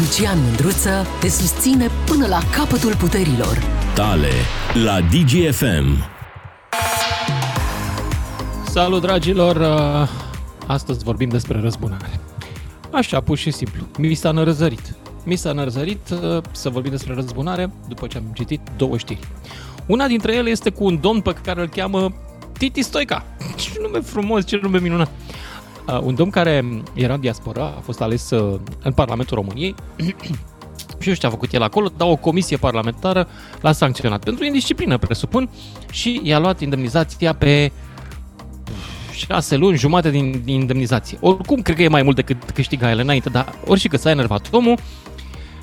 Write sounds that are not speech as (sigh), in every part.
Lucian Mândruță te susține până la capătul puterilor. Tale la DGFM. Salut, dragilor! Uh, Astăzi vorbim despre răzbunare. Așa, pur și simplu. Mi s-a nărăzărit. Mi s-a nărăzărit uh, să vorbim despre răzbunare după ce am citit două știri. Una dintre ele este cu un domn pe care îl cheamă Titi Stoica. (laughs) Ce nume frumos, ce nume minunat. Uh, un domn care era în diaspora, a fost ales uh, în Parlamentul României (clears throat) și eu știu ce a făcut el acolo, dar o comisie parlamentară l-a sancționat pentru indisciplină, presupun, și i-a luat indemnizația pe 6 luni, jumate din, din indemnizație. Oricum, cred că e mai mult decât câștiga el înainte, dar orice că s-a enervat omul,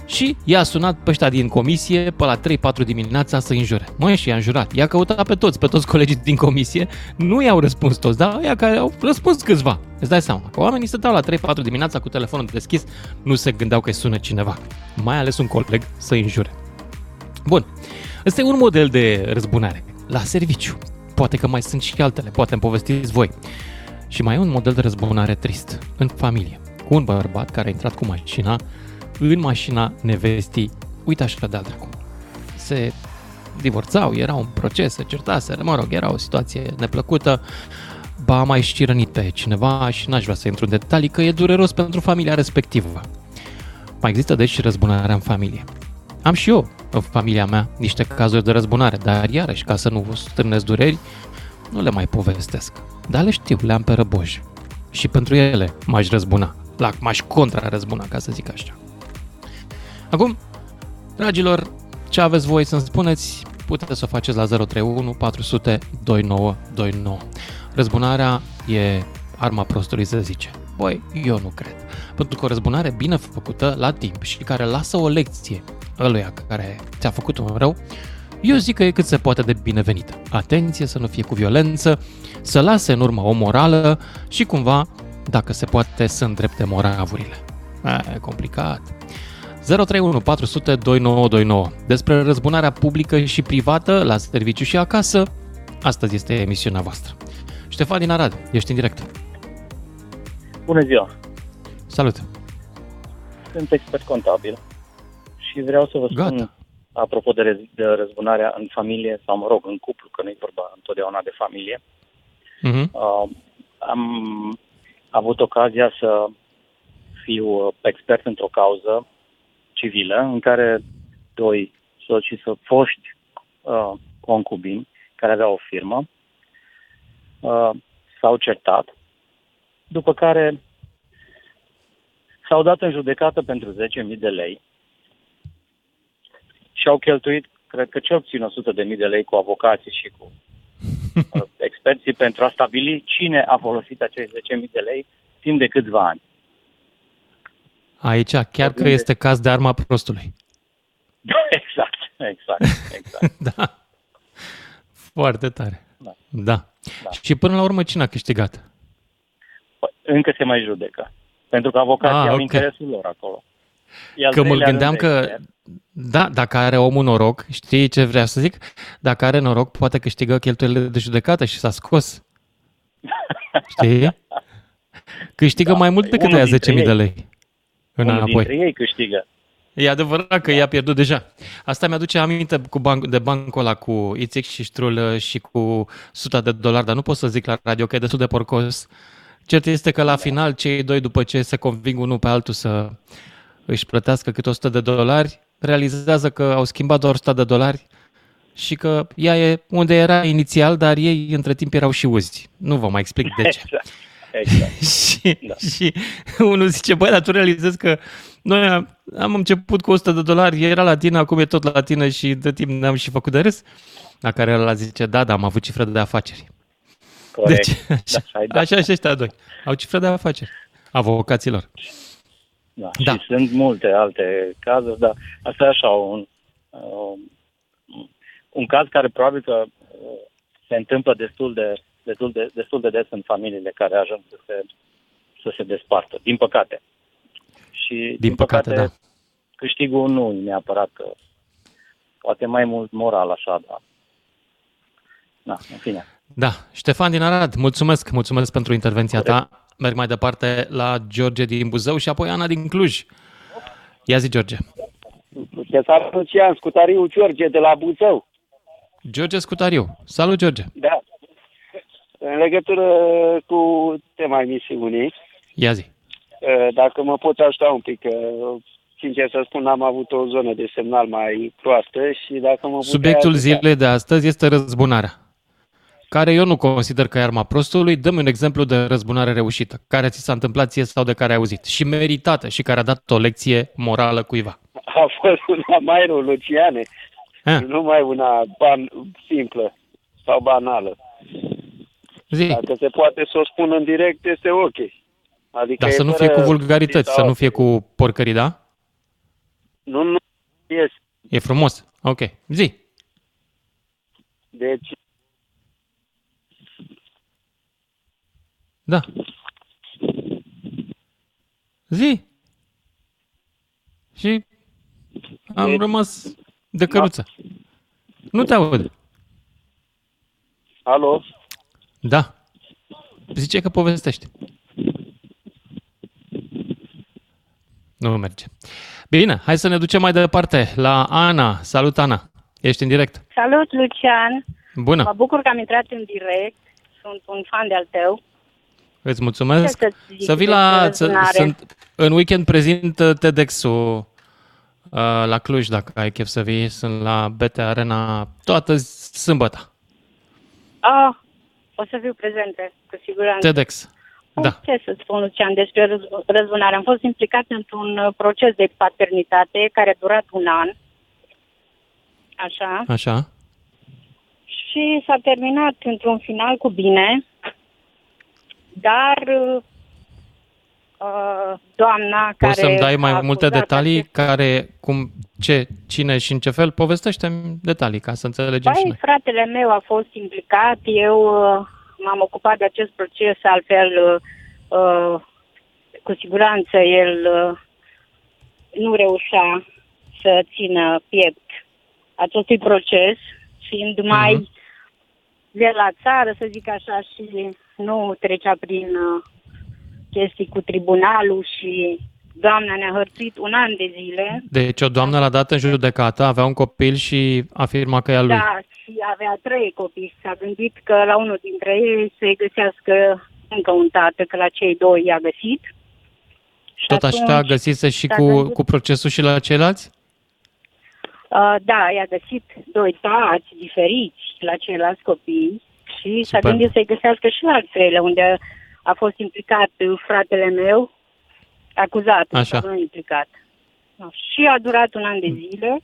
și i-a sunat pe ăștia din comisie pe la 3-4 dimineața să înjure. Măi, și i-a înjurat. I-a căutat pe toți, pe toți colegii din comisie. Nu i-au răspuns toți, dar ea care au răspuns câțiva. Îți dai seama că oamenii stăteau la 3-4 dimineața cu telefonul deschis, nu se gândeau că sună cineva. Mai ales un coleg să înjure. Bun. Ăsta e un model de răzbunare. La serviciu. Poate că mai sunt și altele, poate îmi povestiți voi. Și mai e un model de răzbunare trist. În familie. Cu un bărbat care a intrat cu mașina în mașina nevestii, uite așa de dracu. Se divorțau, era un proces, se certase, mă rog, era o situație neplăcută, ba mai și rănit pe cineva și n-aș vrea să intru în detalii, că e dureros pentru familia respectivă. Mai există deci și răzbunarea în familie. Am și eu, în familia mea, niște cazuri de răzbunare, dar iarăși, ca să nu vă strânesc dureri, nu le mai povestesc. Dar le știu, le am pe răboj. Și pentru ele m-aș răzbuna. La, m-aș contra-răzbuna, ca să zic așa. Acum, dragilor, ce aveți voi să-mi spuneți, puteți să o faceți la 031 400 2929. Răzbunarea e arma prostului, se zice. Băi, eu nu cred. Pentru că o răzbunare bine făcută la timp și care lasă o lecție ăluia care ți-a făcut un rău, eu zic că e cât se poate de binevenită. Atenție să nu fie cu violență, să lase în urmă o morală și cumva, dacă se poate, să îndrepte moravurile. A, e complicat. 031 400 2929. Despre răzbunarea publică și privată la serviciu și acasă, astăzi este emisiunea voastră. Ștefan din Arad, ești în direct. Bună ziua! Salut! Sunt expert contabil și vreau să vă spun, Gata. apropo de, rez- de răzbunarea în familie, sau mă rog, în cuplu, că nu e vorba întotdeauna de familie, Uh-huh. uh, am avut ocazia să fiu uh, expert într-o cauză civilă în care doi soți și so- foști uh, concubini care aveau o firmă uh, s-au certat, după care s-au dat în judecată pentru 10.000 de lei și au cheltuit, cred că cel puțin 100.000 de lei cu avocații și cu (laughs) uh, experții pentru a stabili cine a folosit acești 10.000 de lei timp de câțiva ani. Aici chiar că Unde? este caz de arma prostului. (laughs) exact, exact, exact. (laughs) Da. Foarte tare. Da. Da. Da. Și până la urmă cine a câștigat? Păi, Încă se mai judecă. Pentru că avocații Ah, au ok. interesul lor acolo. E al Că mă treilea gândeam rând că, expert. da, dacă are omul noroc, știi ce vreau să zic? Dacă are noroc, poate câștigă cheltuielile de judecată și s-a scos. (laughs) Știi? Câștigă Da, mai mult păi decât unul aia dintre 10.000 de ei. Lei. Unul Înapoi. dintre ei câștigă. E adevărat că i-a pierdut deja. Asta mi-aduce aminte cu banc, de bancul ăla cu Ițic și Ștrul și cu 100 de dolari, dar nu pot să zic la radio că e destul de porcos. Cert este că la final cei doi, după ce se conving unul pe altul să își plătească câte 100 de dolari, realizează că au schimbat doar 100 de dolari și că ea e unde era inițial, dar ei între timp erau și uzi. Nu vă mai explic de ce. Exact. Exact. (laughs) și, Da. și unul zice, băi, dar tu realizezi că noi am, am început cu 100 de dolari, era la tine, acum e tot la tine și de timp ne-am și făcut de râs. La care el zice, da, da, am avut cifră de afaceri. Corect. Deci, așa, Da, ai dat. așa și ăștia doi. Au cifră de afaceri. Avocaților. Da. Da. Și sunt multe alte cazuri, dar asta e așa un, uh, un caz care probabil că uh, se întâmplă destul de, destul, de, destul de des în familiile care ajung să se, să se despartă, din păcate. Și Din păcate, da. câștigul nu e neapărat că poate mai mult moral așa, dar da, în fine. Da, Ștefan din Arad, mulțumesc, mulțumesc pentru intervenția ta. Merg mai departe la George din Buzău și apoi Ana din Cluj. Ia zi, George. Te salut, Lucian, Scutariu George de la Buzău. George Scutariu. Salut, George. Da. În legătură cu tema emisiunii, Ia zi. eh, dacă mă poți ajuta un pic, că, sincer să spun, am avut o zonă de semnal mai proastă și dacă mă puteai Subiectul ajuta- zilei de astăzi este răzbunarea, care eu nu consider că e arma prostului. Dăm un exemplu de răzbunare reușită, care ți s-a întâmplat ție sau de care ai auzit, și meritată și care a dat o lecție morală cuiva. A fost una mai rău, Luciane, Ha, nu mai una ban, simplă sau banală. Zi, Dacă se poate să o spun în direct, este ok. Adică dar e să nu fără fie cu vulgarități, să sau- nu fie cu porcării, da? Nu, nu, este. E frumos. Ok, zi. Deci, Da. Zi. Și am Deci- rămas de căruță. Nu te aud. alo? Da. Zice că povestește. Nu merge. Bine, hai să ne ducem mai departe la Ana. Salut, Ana. Ești în direct. Salut, Lucian! Mă Bună. bucur că am intrat în direct. Sunt un fan de-al tău. Îți mulțumesc. Ce să zic Să vii despre la... Să, răzbunare? sunt, în weekend prezint uh, TEDx-ul uh, la Cluj, dacă ai chef să vii. Sunt la BT Arena toată sâmbătă. Ah, o să fiu prezente, cu siguranță. TEDx. Oh, Da. Ce să spun, Lucian, despre răz- răzbunare? Am fost implicat într-un uh, proces de paternitate care a durat un an. Așa. Așa. Și s-a terminat într-un final cu bine, dar uh, uh, doamna care... Poți să-mi dai mai a multe acuzat detalii acest- care, cum, ce, cine și în ce fel? Povestește-mi detalii ca să înțelegem și Păi, noi. fratele meu a fost implicat, eu uh, m-am ocupat de acest proces, altfel, uh, uh, cu siguranță, el uh, nu reușea să țină piept acestui proces, fiind mai Mhm. de la țară, să zic așa, și nu trecea prin uh, chestii cu tribunalul și doamna ne-a hărțuit un an de zile. Deci o doamnă l-a dat în judecată, avea un copil și afirma că e al lui. Da, și avea trei copii. S-a gândit că la unul dintre ei să-i găsească încă un tată, că la cei doi i-a găsit. Și Tot așa atunci, găsise și s-a cu, gândit- cu procesul și la ceilalți? Uh, da, i-a găsit doi tați diferiți la ceilalți copii și s-a Super. gândit să-i găsească și la al treilea, unde a fost implicat uh, fratele meu, acuzat, Așa. sau nu implicat. Da, Și a durat un an de zile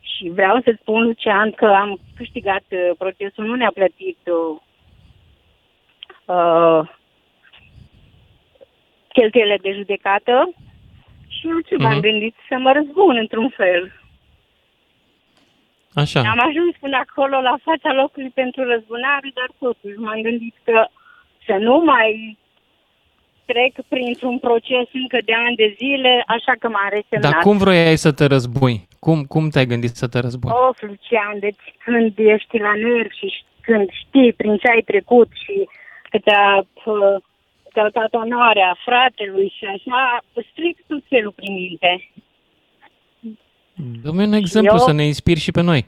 și vreau să spun, Lucian, că am câștigat uh, procesul, nu ne-a plătit uh, uh, cheltuielile de judecată și eu ce m-am Mhm. gândit să mă răzbun într-un fel. Așa. Am ajuns până acolo la fața locului pentru răzbunare, dar totuși m-am gândit că să nu mai trec printr-un proces încă de ani de zile, așa că m-am resemnat. Dar cum vroiai să te răzbui? Cum, cum te-ai gândit să te răzbui? Of, Lucian, deci când ești la nervi și ș- când știi prin ce ai trecut și că te-a uh, călcat onoarea fratelui și așa, îți trec tot felul prin minte. Dă-mi un exemplu eu- să ne inspiri și pe noi.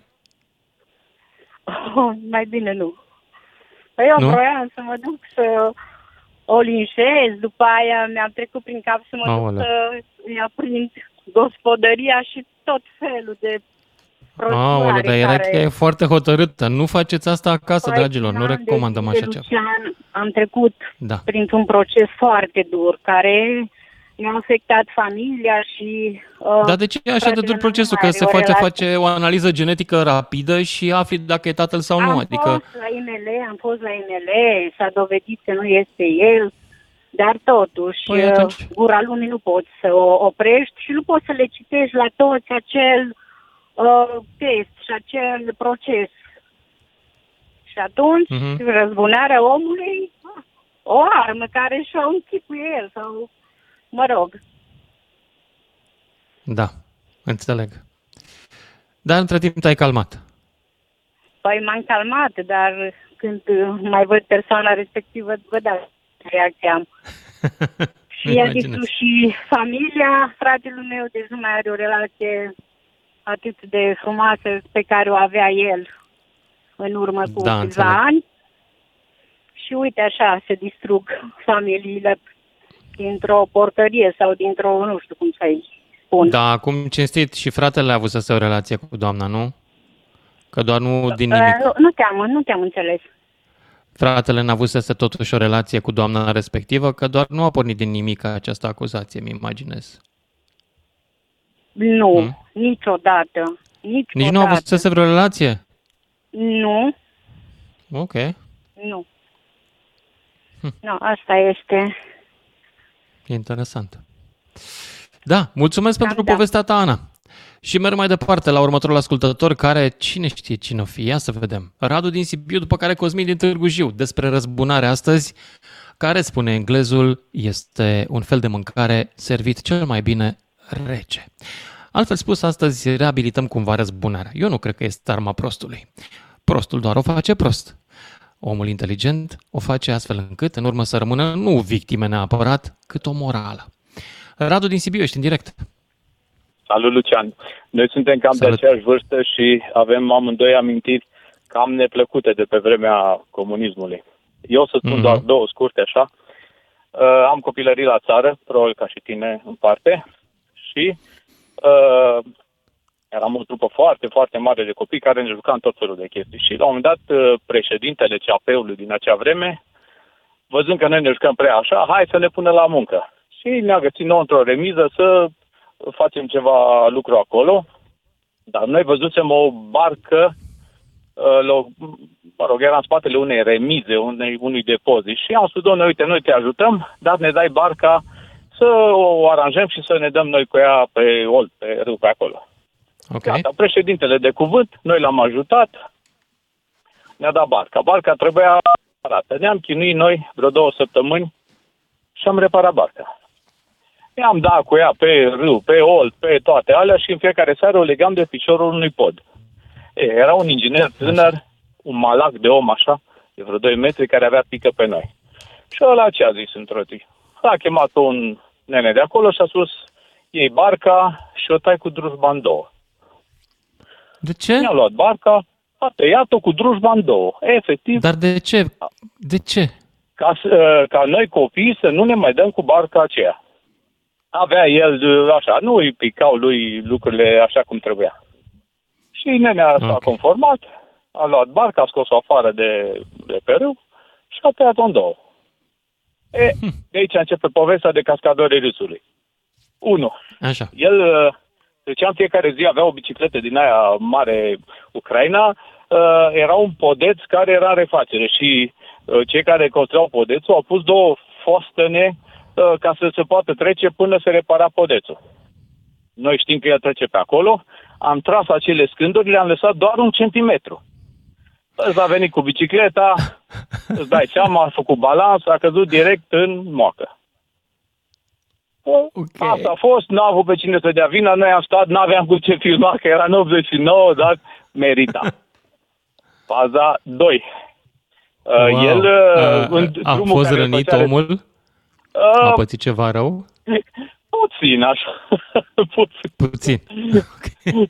Oh, mai bine nu. Păi eu Nu? vroiam să mă duc să o linșez, după aia mi-am trecut prin cap să mă Aoleu. duc să îi aprind gospodăria și tot felul de Aoleu, prostoare dar era care... e foarte hotărâtă. Nu faceți asta acasă, Păi, dragilor. Nu un an de recomandăm zile, așa ceva. Lucian, am trecut Da. printr-un proces foarte dur care mi-a afectat familia și... Uh, Dar de ce e așa de fratele dur meu procesul? nu Că mai se are o face, relație. face o analiză genetică rapidă și afli dacă e tatăl sau nu. Am Adică, fost la IML, am fost la IML, s-a dovedit că nu este el, dar totuși Păi uh, atunci- gura lumii nu poți să o oprești și nu poți să le citești la toți acel uh, test și acel proces. Și atunci, Mhm. răzbunarea omului, ah, o armă care și-o închipuie el sau, mă rog, da, înțeleg. Dar între timp te-ai calmat. Păi m-am calmat, dar când uh, mai văd persoana respectivă, vă dați ce reacție am. (laughs) Și i-a Imaginez. distrus și familia fratelui meu, deci nu mai are o relație atât de frumoasă pe care o avea el în urmă cu Da, câțiva înțeleg. ani. Și uite așa, se distrug familiile dintr-o portărie sau dintr-o, nu știu cum să-i spun. Da, acum cinstit și fratele a avut să o relație cu doamna, nu? Că doar nu din Uh, nimic. nu, nu te-am, nu te-am înțeles. Fratele n-a avut să totuși o relație cu doamna respectivă, că doar nu a pornit din nimic această acuzație, mi imaginez. Nu, Hmm? niciodată. Niciodată. Nici nu a avut să vreo relație? Nu, Ok. nu. Hm. Nu, asta este. Interesant. Da, mulțumesc pentru da. povestea ta, Ana. Și merg mai departe la următorul ascultător care, cine știe cine o fi, ia să vedem. Radu din Sibiu, după care Cosmin din Târgu Jiu, despre răzbunare astăzi, care spune englezul este un fel de mâncare servit cel mai bine rece. Altfel spus, astăzi reabilităm cumva răzbunarea. Eu nu cred că este arma prostului. Prostul doar o face prost. Omul inteligent o face astfel încât, în urmă, să rămână nu victime neapărat, cât o morală. Radu din Sibiu, ești în direct. Salut, Lucian. Noi suntem cam Salut. de aceeași vârstă și avem amândoi amintiri cam neplăcute de pe vremea comunismului. Eu o să spun Mhm. doar două scurte așa. Uh, am copilărit la țară, probabil ca și tine în parte, și uh, eram o trupă foarte, foarte mare de copii care ne jucam tot felul de chestii. Și la un moment dat, uh, președintele CAP-ului din acea vreme, văzând că noi ne jucăm prea așa, hai să ne punem la muncă. Și ne-a găsit nouă într-o remiză să facem ceva lucru acolo, dar noi văzusem o barcă, uh, la, o- mă rog, era în spatele unei remize, unei, unui depozit și am spus, doamne, uite, noi te ajutăm, dar ne dai barca să o aranjăm și să ne dăm noi cu ea pe olt, pe râu, pe acolo. Ok. Gata, președintele de cuvânt, noi l-am ajutat, ne-a dat barca. Barca trebuia reparată. Ne-am chinuit noi vreo două săptămâni și am reparat barca. I-am dat cu ea pe râu, pe olt, pe toate alea și în fiecare seară o legam de piciorul unui pod. E, era un inginer tânăr, un malac de om așa, de vreo 2 metri, care avea pică pe noi. Și ăla ce a zis într-o zi? A chemat un nene de acolo și a spus, iei barca și o tai cu drujba în două. De ce? Mi-a luat barca, a tăiat-o cu drujba în două. Efectiv, Dar de ce? De ce? ca, să, ca noi copii să nu ne mai dăm cu barca aceea. Avea el așa, nu îi picau lui lucrurile așa cum trebuia. Și nenea s-a Ok. conformat, a luat barca, a scos-o afară de, de pe râu și a tăiat-o în două. E, de aici începe povestea de cascadorii râsului. 1. Așa. El uh, trecea în fiecare zi, avea o bicicletă din aia mare Ucraina, uh, era un podeț care era în refacere și uh, cei care construiau podețul au pus două fostene uh, ca să se poată trece până se repara podețul. Noi știm că el trece pe acolo, am tras acele scânduri, le-am lăsat doar un centimetru. Ăsta a venit cu bicicleta, îți dai seama, a făcut balans, a căzut direct în moacă. Ok. Asta a fost, n-a avut pe cine să dea vina, noi am stat, n-aveam cu ce filma, că era în 89, dar merita. (laughs) Faza 2. Wow. Uh, El, uh, Uh, în a drumul fost care rănit făcea- omul? A Uh, pățit ceva rău? (laughs) puțin, așa. (laughs) puțin. Puțin.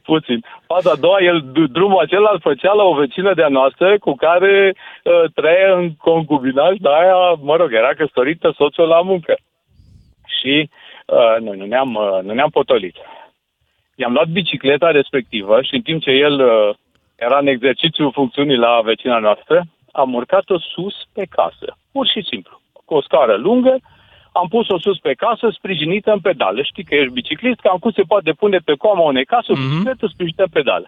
puțin. Faza a doua, el, d- drumul acela îl făcea la o vecină de-a noastră cu care uh, trăia în concubinaj, dar aia, mă rog, era căsătorită soțul la muncă. Și uh, noi nu ne-am, uh, nu ne-am potolit. I-am luat bicicleta respectivă și în timp ce el uh, era în exercițiu funcțiunii la vecina noastră, am urcat-o sus pe casă, pur și simplu. Cu o scară lungă, am pus-o sus pe casă, sprijinită în pedală. Știi că ești biciclist, cam cum se poate pune pe coama unei case o Mhm. bicicletă sprijinită în pedală.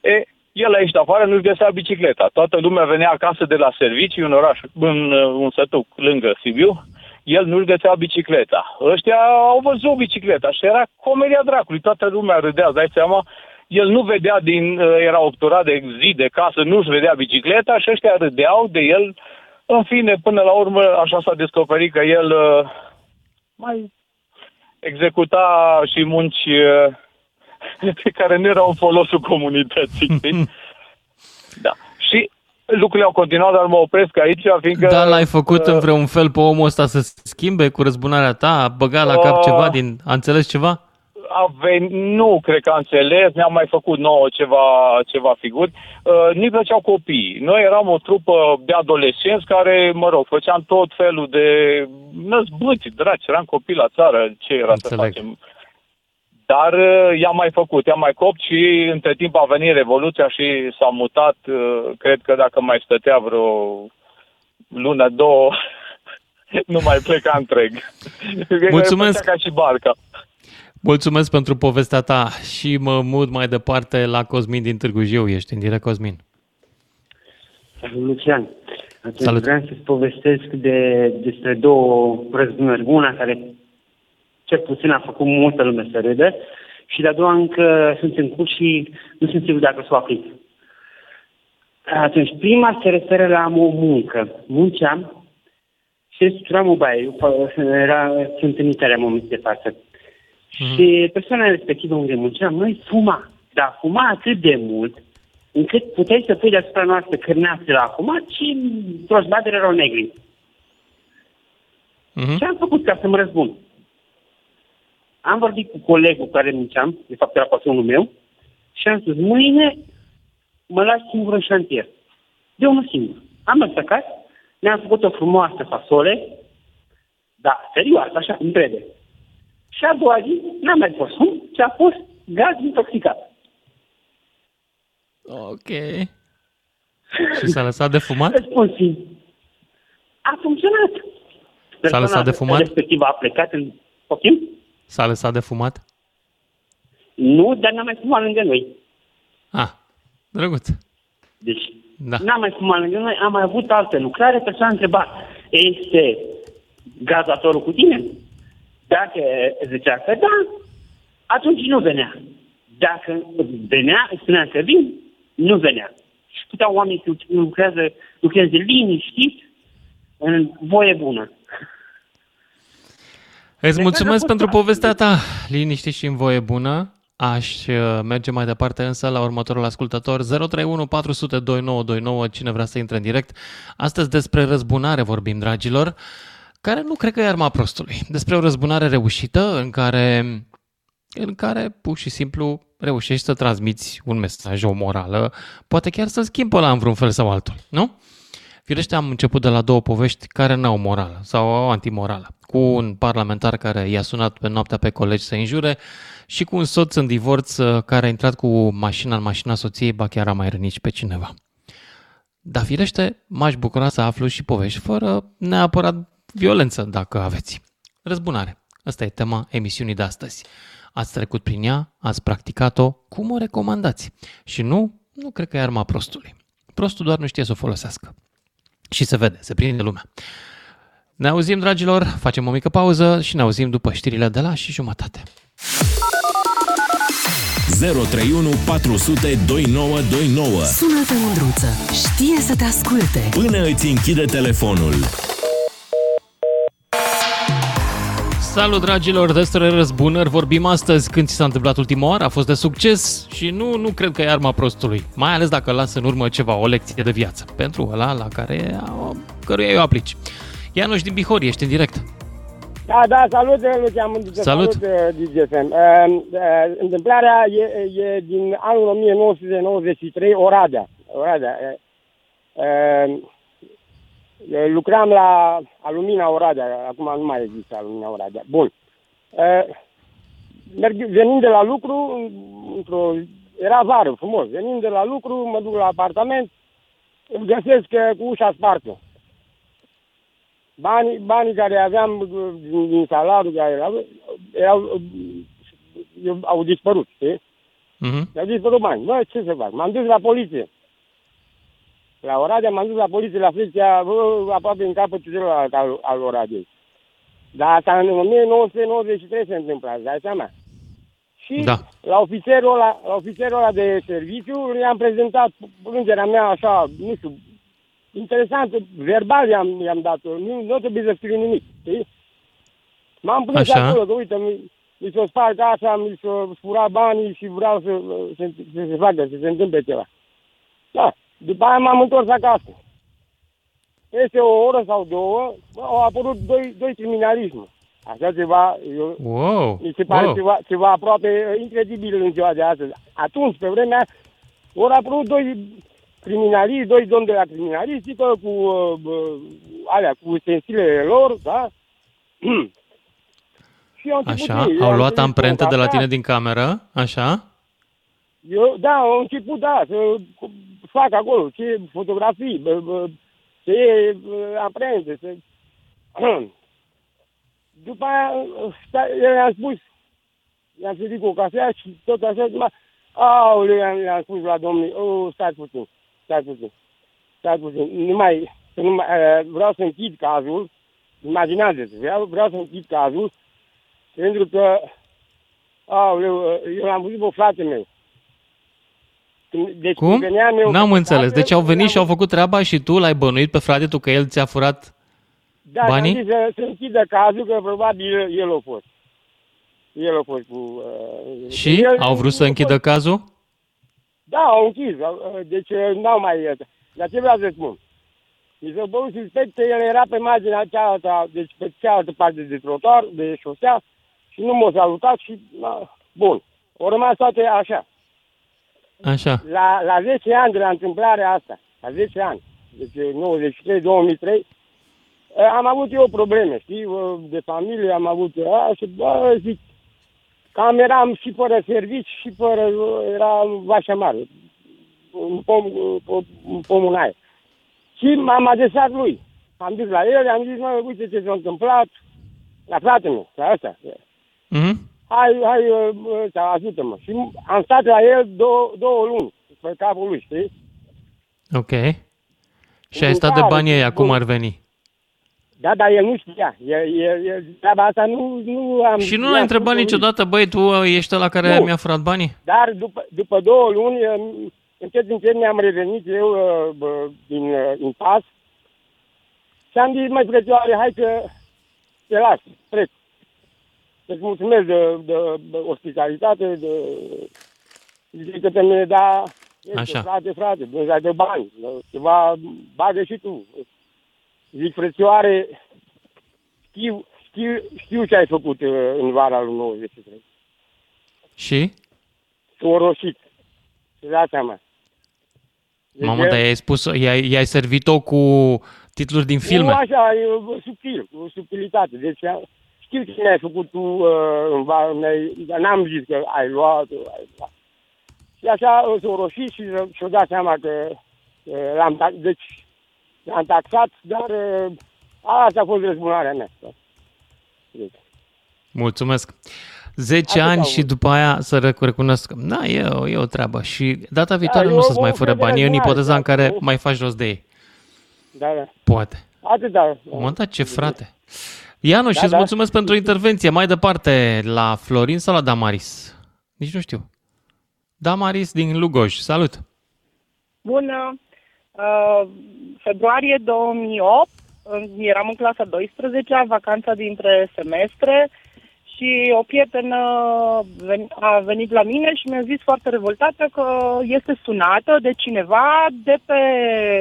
E, el aici de afară nu-și găsea bicicleta. Toată lumea venea acasă de la servicii, în oraș, în uh, un sătuc lângă Sibiu, el nu-și găsea bicicleta. Ăștia au văzut bicicleta și era comedia dracului. Toată lumea râdea, îți dai seama? El nu vedea din, uh, era obturat de zi de casă, nu-și vedea bicicleta și ăștia râdeau de el. În fine, până la urmă, așa s-a descoperit că el uh, mai executa și munci uh, (laughs) care nu erau în folosul comunității. știi? (laughs) Da. Și lucrurile au continuat, dar mă opresc aici, fiindcă... Da, l-ai făcut uh, în vreun fel pe omul ăsta să se schimbe cu răzbunarea ta? A băgat la cap Uh, ceva din... A înțeles ceva? a venit, nu cred că a înțeles, ne-am mai făcut nouă ceva, ceva figuri. Uh, ni plăceau copii. Noi eram o trupă de adolescenți care, mă rog, făceam tot felul de năzbâți, dragi, eram copii la țară, ce era să Înțeleg. facem. Dar uh, i-am mai făcut, i-am mai copt și între timp a venit Revoluția și s-a mutat. uh, Cred că dacă mai stătea vreo lună, două, (laughs) nu mai pleca întreg. Mulțumesc. Făcea ca și barca. Mulțumesc pentru povestea ta și mă mut mai departe la Cosmin din Târgu Jiu. Ești în direct, Cosmin. Salut, Lucian. Atunci Salut. vreau să-ți povestesc de, despre două răzbunări. Una care cel puțin a făcut multă lume să râdă și de-a doua încă sunt în curs și nu sunt sigur dacă s-o aplic. Atunci, prima se referă la o muncă. Munceam și restructuram o baie. Eu fa- Era, sunt în Italia în momentul de față. Și persoana respectivă unde munceam, noi fuma. Dar fuma atât de mult încât puteai să pui deasupra noastră cârneațe la fumat și toți badere erau negri. Mhm. Ce am făcut ca să mă răzbun? Am vorbit cu colegul cu care munceam, de fapt era patronul meu, și am spus, mâine mă las singur în șantier. De unul singur. Am mers acasă, ne-am făcut o frumoasă fasole, da, serioasă, așa cum trebuie. Și a doua zi n-am mai fost fum, ci a fost gaz intoxicat. Ok. Și s-a lăsat de fumat? Răspuns simplu. A funcționat. S-a lăsat de fumat? Respectiv a plecat în... Poftim? S-a lăsat de fumat? Nu, dar n-a mai fumat lângă noi. Ah, drăguț. Deci, Da. n-a mai fumat lângă noi, am mai avut altă lucrare, persoana a întrebat, este gazatorul cu tine? Dacă zicea că da, atunci nu venea. Dacă venea, îți spunea că vin, nu venea. Și puteau oamenii să lucrează, lucreze liniștit, în voie bună. Îți Deci, mulțumesc a fost pentru practic. povestea ta, liniște și în voie bună. Aș uh, merge mai departe însă la următorul ascultător 031 400 2929 cine vrea să intre în direct. Astăzi despre răzbunare vorbim, dragilor, care nu cred că e arma prostului. Despre o răzbunare reușită în care, în care pur și simplu reușești să transmiți un mesaj, o morală, poate chiar să schimbă la în vreun fel sau altul, nu? Firește, am început de la două povești care n-au morală sau au antimorală. Cu un parlamentar care i-a sunat pe noaptea pe colegi să înjure și cu un soț în divorț uh, care a intrat cu mașina în mașina soției, ba chiar a mai rănit și pe cineva. Dar firește, m-aș bucura să aflu și povești fără neapărat violență, dacă aveți. Răzbunare. Asta e tema emisiunii de astăzi. Ați trecut prin ea, ați practicat-o, cum o recomandați? Și nu, nu cred că e arma prostului. Prostul doar nu știe să o folosească. Și se vede, se prinde lumea. Ne auzim, dragilor, facem o mică pauză și ne auzim după știrile de la și jumătate. 031 400 2929 Sună-te, Mândruță. Știe să te asculte. Până îți închide telefonul. Salut, dragilor, despre răzbunări vorbim astăzi. Când ți s-a întâmplat ultima oară, a fost de succes și nu, nu cred că e arma prostului. Mai ales dacă lasă în urmă ceva, o lecție de viață. Pentru ăla la care, căruia o aplici. Ianuș din Bihor, ești în direct. Da, da, salut, Lucian Mândiță, Salut. salut, uh, DGFM. Uh, uh, întâmplarea e, e din anul 1993, Oradea. Oradea. Uh, uh, lucram la Alumina Oradea, acum nu mai există Alumina Oradea. Bun. Uh, merg, venind de la lucru, într-o, era vară, frumos, venind de la lucru, mă duc la apartament, îmi găsesc uh, cu ușa spartă. Banii, banii care aveam uh, din, din salariul care erau, erau uh, au dispărut, știi? Mhm. Mi-au dispărut bani. Bă, ce să fac? M-am dus la poliție. La Oradea m-am dus la poliție, la secția, bă, aproape în capătul celălalt al, al Oradei. Dar asta în 1993 se întâmplă, îți dai seama? Și Da. la ofițerul ăla, la ofițerul ăla de serviciu i-am prezentat plângerea mea așa, nu știu, interesant, verbal i-am, i-am dat nu, nu trebuie să scriu nimic, știi? M-am plâns Așa. acolo, că uite, mi, mi s-o sparg așa, mi s-o fura banii și vreau să, să, să se facă, să se întâmple ceva. Da. După aia m-am întors acasă. Peste o oră sau două, bă, au apărut doi, doi criminaliști. mă. Așa ceva, eu, Wow, mi se pare wow. ceva, ceva aproape uh, incredibil în ziua de astăzi. Atunci, pe vremea, au apărut doi criminaliști, doi domni de la criminalistică cu uh, uh, alea, cu stensilele lor, da? (clears throat) și au început Așa, ei, au am luat venit amprentă cu de la cafea. tine din cameră, așa? Eu, da, au început, da, să fac acolo, ce fotografii, bă, bă, ce bă, amprente, să... (clears throat) După aia, sta, eu i-am spus, i-am servit cu o cafea și tot așa, după aia, aoleu, i-am, i-am spus la domnul, oh, stați puțin, stați puțin, stați puțin, nu mai, să nu mai, uh, vreau să închid cazul, imaginează-ți, vreau, vreau să închid cazul, pentru că, aoleu, eu l-am văzut pe fratele meu. Deci, Cum? veneam eu N-am cu înțeles. fratele, Deci au venit l-am- și au făcut treaba și tu l-ai bănuit pe frate tu că el ți-a furat Da, banii? am zis să, să închidă cazul, că probabil el, el a fost. El a fost cu... Uh, și el, au vrut să închidă cazul? Da, au închis. au- Deci uh, n-au mai... Dar ce vreau să spun? Mi se băut suspect că el era pe marginea cealaltă, deci pe cealaltă parte de trotuar, de șosea, și nu m-a salutat și... Na, bun. Au rămas toate așa. Așa. La, la 10 ani de la întâmplarea asta, la 10 ani, deci 93-2003, am avut eu probleme, știi, uh, de familie am avut, a, și bă, zic, cam eram și fără servici și fără, uh, era vașa mare, un pom, uh, un pom în aer. Și m-am adresat lui. Am zis la el, am zis, mă, uite ce s-a întâmplat, la fratele meu, la asta. Mhm. Hai, hai, uh, ăsta, ajută-mă. Și am stat la el două, două luni pe capul lui, știi? Ok. Și ai În stat de care, banii ăia, cum bun. ar veni? Da, dar el nu știa. El, el, el, treaba asta nu, nu am... Și nu i-am l-ai întrebat spus lui. niciodată, băi, tu ești la care Nu. mi-a furat banii? Dar după, după două luni, um, încet, încet mi-am revenit eu uh, bă, din uh, impas și am zis, mai frățioare, hai că te las, trec. Îți mulțumesc de, de, de ospitalitate, de... Zic că pe mine, da, este, Așa. frate, frate, Dumnezeu de bani, ceva, bagă și tu. Zic, frățioare, știu, știu, știu ce ai făcut uh, în vara lui 93 Și? s-a roșit. Să dați seama. Deci Mamă, el- dar i-ai spus, i-ai, i-ai servit-o cu titluri din Nu filme. așa, e uh, subtil, cu subtilitate. Deci a- știu ce mi-ai făcut tu, uh, în va- mi-ai, dar n-am zis că ai luat, ai luat. Și așa uh, s-a roșit și uh, și-a dat seama că uh, l-am, tax- deci, l-am taxat, dar uh, asta a fost răzbunarea mea. Deci, Mulțumesc. 10 Atât ani au și avut. după aia să rec- recunosc. Da, e o, e o treabă. Și data viitoare e nu o- să-ți mai o fure fel de bani. E în răzbunare, ipoteza în da, care nu? mai faci rost de ei. da, da. Poate. Atât, da. Mă, da, ce frate. Ianu, și Da, îți da. mulțumesc pentru intervenție. Mai departe, la Florin sau la Damaris? Nici nu știu. Damaris din Lugoj. Salut! Bună! Uh, februarie 2008, uh, eram în clasa 12 vacanța dintre semestre și o prietenă ven- a venit la mine și mi-a zis foarte revoltată că este sunată de cineva de pe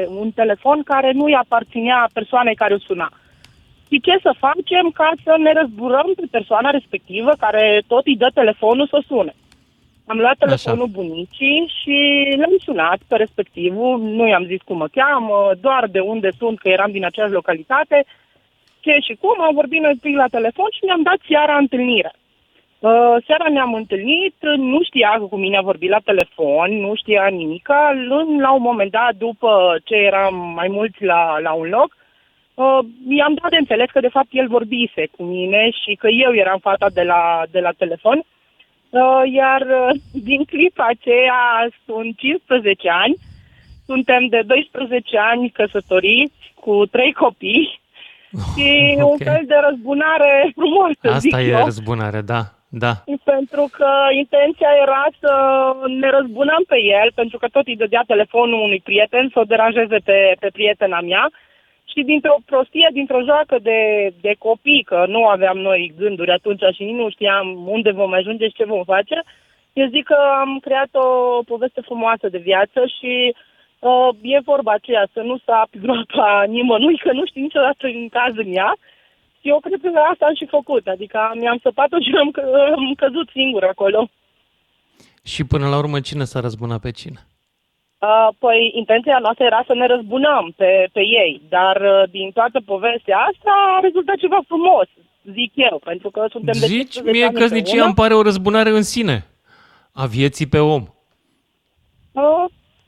un telefon care nu-i aparținea persoanei care o suna. Și ce să facem ca să ne răzburăm pe persoana respectivă care tot îi dă telefonul să sune? Am luat telefonul bunicii și l-am sunat pe respectivul, nu i-am zis cum mă cheamă, doar de unde sunt, că eram din aceeași localitate, ce și cum, am vorbit noi pic la telefon și ne-am dat seara întâlnire. Uh, seara ne-am întâlnit, nu știa că cu mine a vorbit la telefon, nu știa nimica. Lând, la un moment dat, după ce eram mai mulți la, la un loc, uh, i-am dat de înțeles că de fapt el vorbise cu mine și că eu eram fata de la, de la telefon. Uh, iar uh, (laughs) din clipa aceea sunt 15 ani, suntem de 12 ani căsătoriți cu trei copii (laughs) și Ok. un fel de răzbunare frumoasă, zic Asta e eu. răzbunare, da. Da. Pentru că intenția era să ne răzbunăm pe el, pentru că tot îi dădea telefonul unui prieten să o deranjeze pe, pe prietena mea. Și dintr-o prostie, dintr-o joacă de, de copii, că nu aveam noi gânduri atunci și nici nu știam unde vom ajunge și ce vom face, eu zic că am creat o poveste frumoasă de viață și uh, e vorba aceea să nu sapi groapa nimănui, că nu știi niciodată în caz în ea. Și eu cred că asta am și făcut, adică mi-am săpat-o și am, că- am căzut singur acolo. Și până la urmă cine s-a răzbunat pe cine? Uh, păi, intenția noastră era să ne răzbunăm pe, pe ei, dar uh, din toată povestea asta a rezultat ceva frumos, zic eu, pentru că suntem de Zici 15 mie ani căsnicia împreună. îmi pare o răzbunare în sine. A vieții pe om. Uh,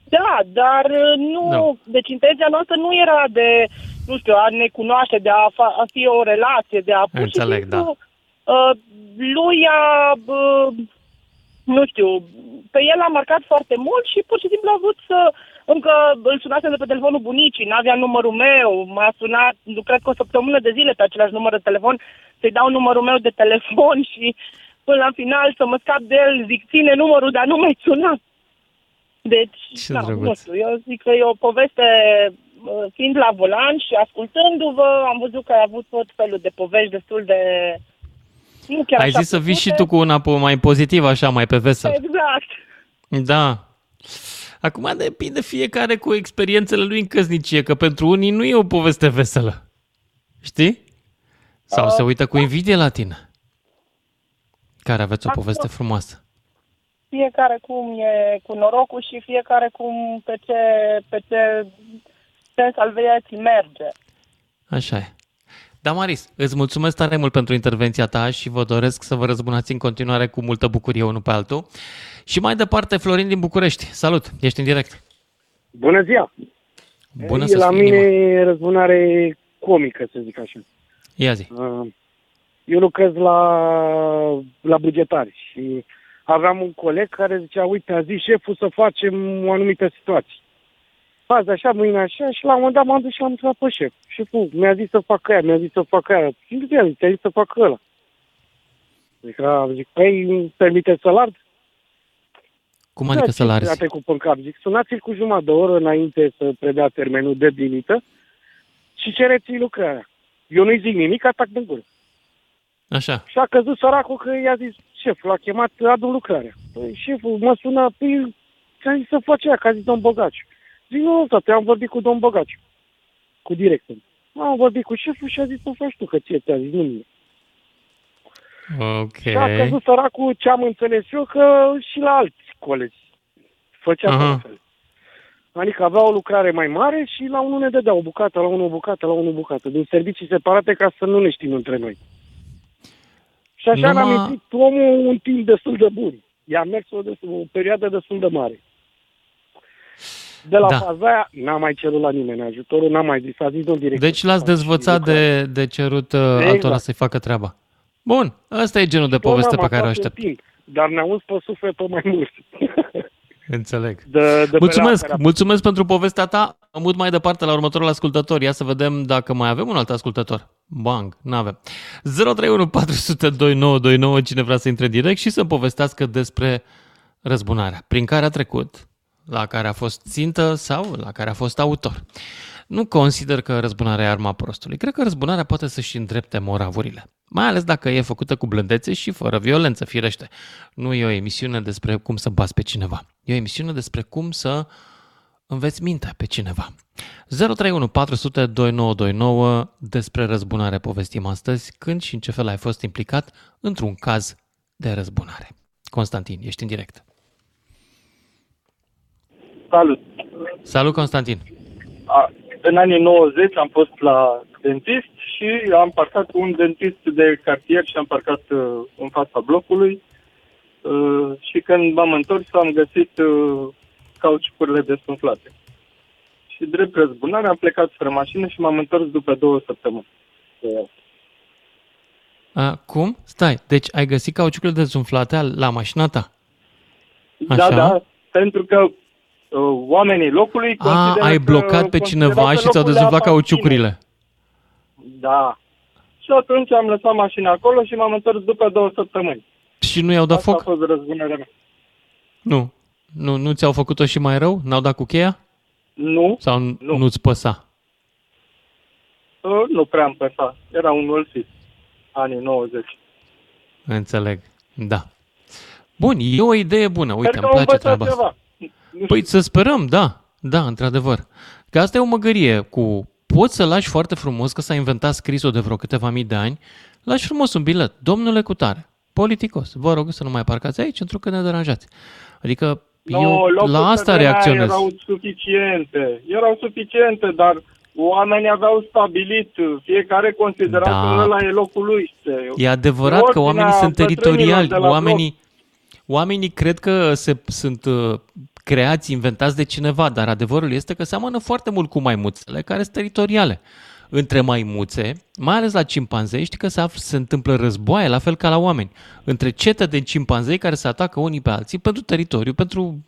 da, dar uh, nu, Da. deci intenția noastră nu era de, nu știu, a ne cunoaște, de a, fa- a fi o relație, de a pur și Înțeleg, simplu, uh, lui a, uh, nu știu, pe el a marcat foarte mult și pur și simplu a vrut să, încă îl sunase de pe telefonul bunicii, n-avea numărul meu, m-a sunat, nu cred că o săptămână de zile pe același număr de telefon, să-i dau numărul meu de telefon (laughs) și până la final să mă scap de el, zic, ține numărul, dar nu mai suna. Deci, Ce da, nu drăguț. știu, eu zic că e o poveste, uh, fiind la volan și ascultându-vă, am văzut că ai avut tot felul de povești destul de... Nu chiar Ai așa zis să vii și plăcute. tu cu una po- mai pozitivă, așa, mai pe vesel. Exact. Da. Acum depinde fiecare cu experiențele lui în căsnicie, că pentru unii nu e o poveste veselă. Știi? Sau se uită cu invidie la tine. Care aveți o Acum- poveste frumoasă. Fiecare cum e cu norocul și fiecare cum pe ce, pe ce sens al vieții merge. Așa e. Damaris, îți mulțumesc tare mult pentru intervenția ta și vă doresc să vă răzbunați în continuare cu multă bucurie unul pe altul. Și mai departe, Florin din București. Salut, ești în direct. Bună ziua! Bună e să la fii mine inima. e răzbunare comică, să zic așa. Ia zi. Uh, Eu lucrez la, la bugetari și aveam un coleg care zicea, uite, a zis șeful să facem o anumită situație. Azi așa, mâine așa și la un moment dat m-am dus și l-am întrebat pe șef. Șeful mi-a zis să fac aia, mi-a zis să fac aia. Și nu ți-a zis, ți-a zis să fac ăla. Zic, a, zic păi, îmi permite să-l ard? Cum adică să-l A arzi? trecut pe cap. Zic, sunați-l cu jumătate de oră înainte să predea termenul de limită și cereți-i lucrarea. Eu nu-i zic nimic, atac din gură. Așa. Și a căzut săracul că i-a zis, șef, l-a chemat, adu lucrarea. Păi, șeful mă sună, păi, ți-a zis să faci aia, că a zis domn Băgaciu. Zic, nu, nu, tată, am vorbit cu domn Băgaciu, cu directorul. Am vorbit cu șeful și a zis să faci tu, că ție ți-a zis, nu mie. Ok. Și a căzut săracul ce am înțeles eu că și la alți colegi făcea Aha. la fel. Adică avea o lucrare mai mare și la unul ne dădea o bucată, la unul o bucată, la unul o bucată, din servicii separate ca să nu ne știm între noi. Și așa Numai- ne-am mințit omul un timp destul de bun. I-a mers o, destul, o perioadă destul de mare. De la Da. da. faza aia n-am mai cerut la nimeni ajutorul, n-am mai zis, a zis domnul director. Deci l-ați dezvățat de, de cerut uh, Exact. altora să-i facă treaba. Bun, ăsta e genul de Tot poveste n-am pe care o aflat în aștept. Timp, dar ne auzi pe suflet pe mai mulți. (laughs) Înțeleg. De, de pe Mulțumesc, la- mulțumesc pentru povestea ta. Am mut mai departe la următorul ascultător. Ia să vedem dacă mai avem un alt ascultător. Bang, n-avem. 031 400 2929, cine vrea să intre direct și să povestească despre răzbunarea prin care a trecut, la care a fost țintă sau la care a fost autor. Nu consider că răzbunarea e arma prostului. Cred că răzbunarea poate să-și îndrepte moravurile. Mai ales dacă e făcută cu blândețe și fără violență, firește. Nu e o emisiune despre cum să bați pe cineva. E o emisiune despre cum să înveți mintea pe cineva. 031 400 2929 despre răzbunare povestim astăzi, când și în ce fel ai fost implicat într-un caz de răzbunare. Constantin, ești în direct. Salut! Salut, Constantin! A, în anii 90 am fost la dentist și am parcat un dentist de cartier și am parcat uh, în fața blocului uh, și când m-am întors am găsit uh, cauciucurile desumflate. Și drept răzbunare am plecat spre mașină și m-am întors după două săptămâni. Uh, A, cum? Stai, deci ai găsit cauciucurile dezumflate la mașina ta? Da, da, pentru că uh, oamenii locului A, consideră ai că- blocat pe considerau cineva că și ți-au locul le dezumflat aparține. cauciucurile. Da. Și atunci am lăsat mașina acolo și m-am întors după două săptămâni. Și nu i-au dat Asta foc? a fost răzbunarea mea. Nu. Nu, nu ți-au făcut-o și mai rău? N-au dat cu cheia? Nu. Sau nu. nu-ți păsa? Uh, nu prea am păsat. Era un ulfit. Anii 90. Înțeleg. Da. Bun, e o idee bună. Uite, Sper îmi că am place învățat treaba asta. ceva. Păi să sperăm, da. Da, într-adevăr. Că asta e o măgărie cu... Poți să lași foarte frumos, că s-a inventat scrisul de vreo câteva mii de ani, lași frumos un bilet. Domnule Cutare, politicos, vă rog să nu mai parcați aici, pentru că ne deranjați. Adică No, eu locurile la asta pe vremea reacționez. Erau suficiente. Erau suficiente, dar oamenii aveau stabilit, fiecare considera Da. că ăla e locul lui. E adevărat că Ordinea oamenii sunt bătrânilor teritoriali, de la oamenii, oamenii cred că se, sunt uh, creați, inventați de cineva, dar adevărul este că seamănă foarte mult cu maimuțele care sunt teritoriale. Între maimuțe, mai ales la cimpanzei, știi că se, afl- se întâmplă războaie, la fel ca la oameni. Între cete de cimpanzei care se atacă unii pe alții pentru teritoriu, pentru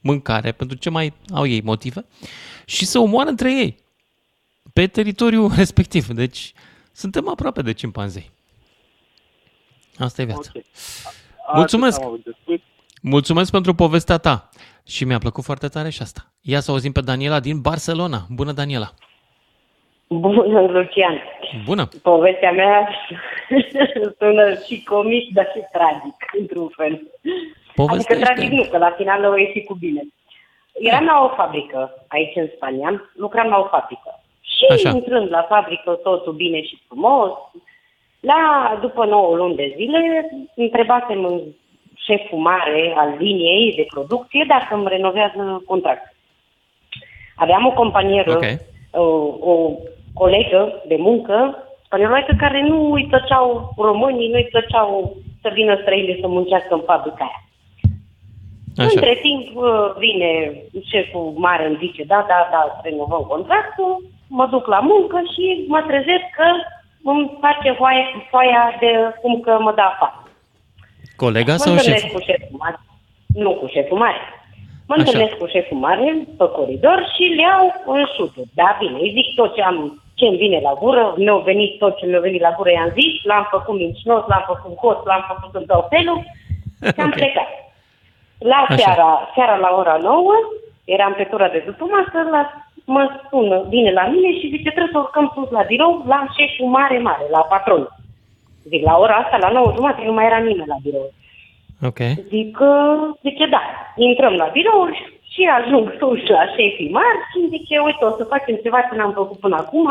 mâncare, pentru ce mai au ei motive și se omoară între ei pe teritoriul (laughs) respectiv. Deci suntem aproape de cimpanzei. Asta e viața. Okay. Mulțumesc! Atât am avut de spus. Mulțumesc pentru povestea ta și mi-a plăcut foarte tare și asta. Ia să auzim pe Daniela din Barcelona. Bună, Daniela! Bună, Lucian. Bună! Povestea mea (laughs) sună și comic, dar și tragic, într-un fel. Povestește. Adică tragic nu, că la final o ieși cu bine. Eram la o fabrică aici în Spania, lucram la o fabrică. Și Așa. intrând la fabrică totul bine și frumos, la, după 9 luni de zile, întrebasem în șeful mare al liniei de producție dacă îmi renovează contract. Aveam o companieră, Ok. o, o colegă de muncă, spanioloică, care nu îi plăceau românii, nu îi plăceau să vină străini să muncească în fabrica aia. Așa. Între timp uh, vine șeful mare, îmi zice, da, da, da, renovăm contractul, mă duc la muncă și mă trezesc că îmi face foaia, foaia de cum că mă dă afară. Colega Mă sau întâlnesc șef? cu șeful mare. Nu cu șeful mare. Mă Așa. întâlnesc cu șeful mare pe coridor și le iau în șuturi. Da, bine, îi zic tot ce am ce îmi vine la gură, mi-au venit tot ce mi-a venit la gură, i-am zis, l-am făcut mincinos, l-am făcut hot, l-am făcut în tot felul și am Ok. plecat. La Așa. seara, seara la ora 9, eram pe tura de după masă, la, mă sună, vine la mine și zice, trebuie să urcăm sus la birou, la șeful mare, mare, la patron. Zic, la ora asta, la 9 jumate, nu mai era nimeni la birou. Ok. Zic, uh, zice, da, intrăm la birou și ajung (laughs) sus la șefii mari și zice, uite, o să facem ceva ce n-am făcut până acum.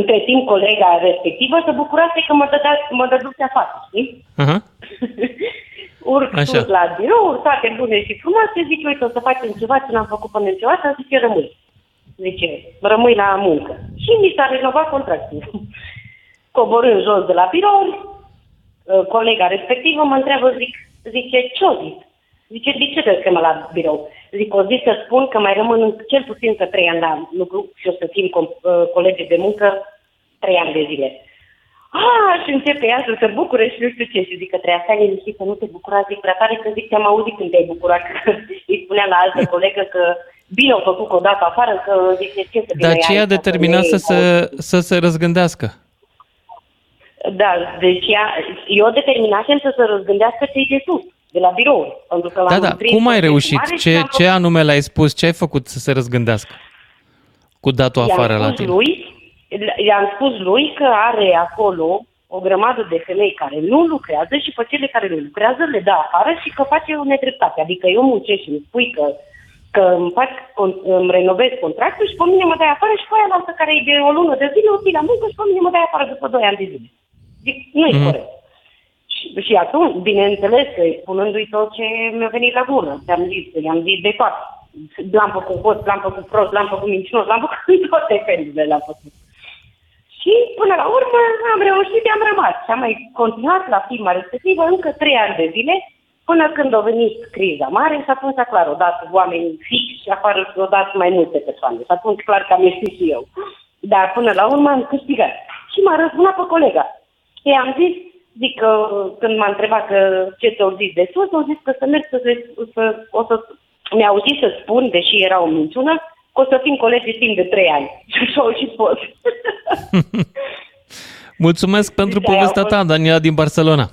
Între timp, colega respectivă se bucurase că mă, dădea, mă dăduse afară, știi? Aha. (laughs) Urc Așa. sus la birou, toate bune și frumoase, zice, uite, o să facem ceva ce n-am făcut până în ziua asta, zice, rămâi. Zice, rămâi la muncă. Și mi s-a renovat contractul. Coborând jos de la birou, uh, colega respectivă mă întreabă, zic, zice, ce-o zis? Zice, de ce te chemă la birou? Zic, o zis să spun că mai rămân în- cel puțin că trei ani la lucru și o să fim com- uh, colegi de muncă trei ani de zile. Ah, și începe ea să se bucure și nu știu ce. Și zic că treia stai liniștit să nu te bucura, zic prea tare că zic te-am auzit când te-ai bucurat că (laughs) îi spunea la altă colegă că bine au făcut că o dată afară, că zice ce să vină Dar ea ce i-a aici, determinat ne să se, iei să se răzgândească? Da, deci ea, eu determinasem să se răzgândească cei de sus, de la birou. Pentru că Da, l-am da, prins cum ai pe reușit? mare și Ce, am ce anume l-ai spus? Ce ai făcut să se răzgândească? Cu datul afară i-am la spus tine. Lui, i-am spus lui că are acolo o grămadă de femei care nu lucrează și pe cele care nu lucrează le dă afară și că face o nedreptate. Adică eu muncesc și îmi spui că, că îmi, fac, con- îmi renovez contractul și pe mine mă dai afară și pe aia la altă care e de o lună de zile o ții la muncă și pe mine mă dai afară după 2 ani de zile. Zic, nu e Mhm. corect. Și, și atunci, bineînțeles că spunându-i tot ce mi-a venit la gură, ți-am zis, i-am zis de toate. L-am făcut host, l-am făcut prost, l-am făcut mincinos, l-am făcut în toate felurile l-am făcut. Și până la urmă am reușit, am rămas. Și am mai continuat la firma respectivă încă trei ani de zile, până când a venit criza mare și atunci, clar, au dat oameni fix și afară au dat mai multe persoane. Și atunci, clar că am ieșit și eu. Dar până la urmă am câștigat. Și m-a răzbunat pe colega. Și am zis, zic că când m-a întrebat că ce ți-au zis de sus, au zis că să merg să, se- să o să mi-au zis să spun, deși era o minciună, că o să fim colegi timp de trei ani. (laughs) Și așa au și fost. (laughs) Mulțumesc pentru Deci aia povestea a ta, Daniela din Barcelona.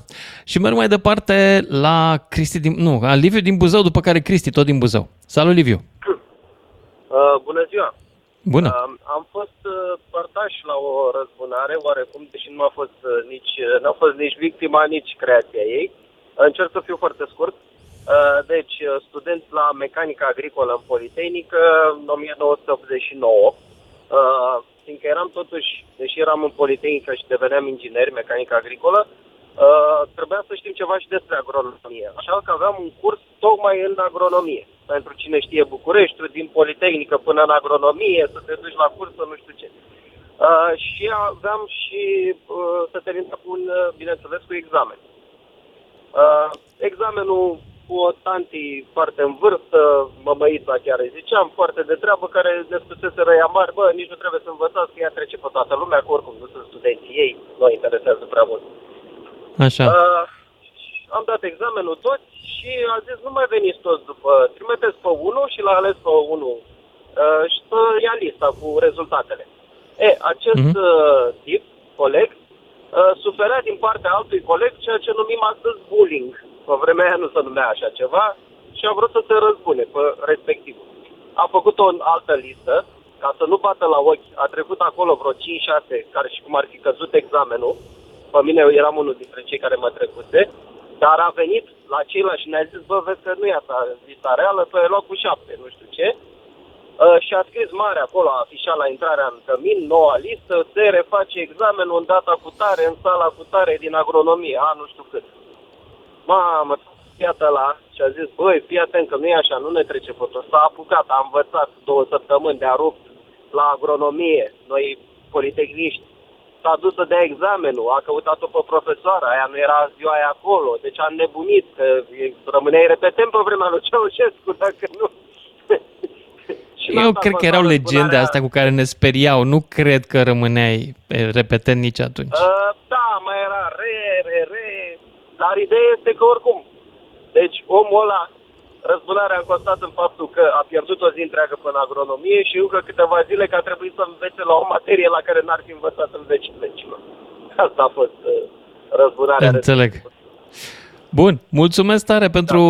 Și merg mai departe la Cristi din... Nu, la Liviu din Buzău, după care Cristi, tot din Buzău. Salut, Liviu! Uh, bună ziua! Bună! Uh, am fost uh, părtaș la o răzbunare, oarecum, deși nu a fost uh, nici, uh, n-a fost nici victima, nici creația ei. Uh, încerc să fiu foarte scurt. Uh, deci uh, studenți la mecanică agricolă în Politehnică în 1989. Uh, fiindcă eram totuși, deși eram în Politehnică și deveneam ingineri mecanică agricolă, uh, trebuia să știm ceva și despre agronomie. Așa că aveam un curs tocmai în agronomie. Pentru cine știe Bucureștiul, din Politehnică până în agronomie, să te duci la curs, să nu știu ce. Uh, și aveam și uh, să termin cu un, uh, bineînțeles, cu examen. Uh, examenul cu o tanti foarte în vârstă, mămăița chiar îi ziceam, foarte de treabă, care ne spusese răia mari, bă, nici nu trebuie să învățați, că ea trece pe toată lumea, că oricum nu sunt studenții ei, nu interesează prea mult. Așa. Uh, am dat examenul toți și a zis, nu mai veniți toți după, trimiteți pe unul și l-a ales pe unul uh, și să ia lista cu rezultatele. E, acest Mhm. uh, tip, coleg, uh, suferea din partea altui coleg ceea ce numim astăzi bullying. Pe vremea aia nu se numea așa ceva și a vrut să se răzbune pe respectivul. A făcut o altă listă, ca să nu bată la ochi, a trecut acolo vreo 5-6, care și cum ar fi căzut examenul. Pe mine eu eram unul dintre cei care mă trecuse, dar a venit la ceilalți și ne-a zis, bă, vezi că nu e asta lista reală, tu ai luat cu 7, nu știu ce. Uh, și a scris mare acolo, a afișat la intrarea în cămin, noua listă, se reface examenul în data cu tare, în sala cu tare din agronomie, a nu știu cât. Mamă, iată la și a zis, băi, fii atent că nu e așa, nu ne trece pe tot. S-a apucat, a învățat două săptămâni de a rupt la agronomie, noi politehniști. S-a dus să dea examenul, a căutat-o pe profesoara, aia nu era ziua aia acolo, deci a nebunit, că e- rămâneai repetent pe vremea lui Ceaușescu, dacă nu. Și Eu n-a dat cred că pe erau toată legende spunarea- astea cu care ne speriau. Nu cred că rămâneai eh, repetent nici atunci. Uh, da, mai era re, re, re, dar ideea este că oricum, deci omul ăla, răzbunarea a constat în faptul că a pierdut o zi întreagă până în agronomie și încă câteva zile că a trebuit să învețe la o materie la care n-ar fi învățat în vecii vecilor. (laughs) Asta a fost uh, răzbunarea. Înțeleg. Bun, mulțumesc tare pentru,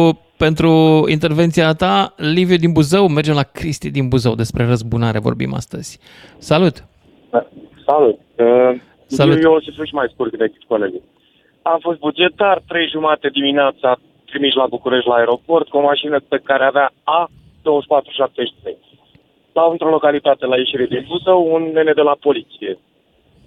pentru intervenția ta. Liviu din Buzău, mergem la Cristi din Buzău. Despre răzbunare vorbim astăzi. Salut! Salut! Uh, Salut. Eu o să fiu și mai scurt decât colegul. Am fost bugetar, trei jumate dimineața trimis la București la aeroport cu o mașină pe care avea A2473. La într-o localitate la ieșire din Buzău, un nene de la poliție.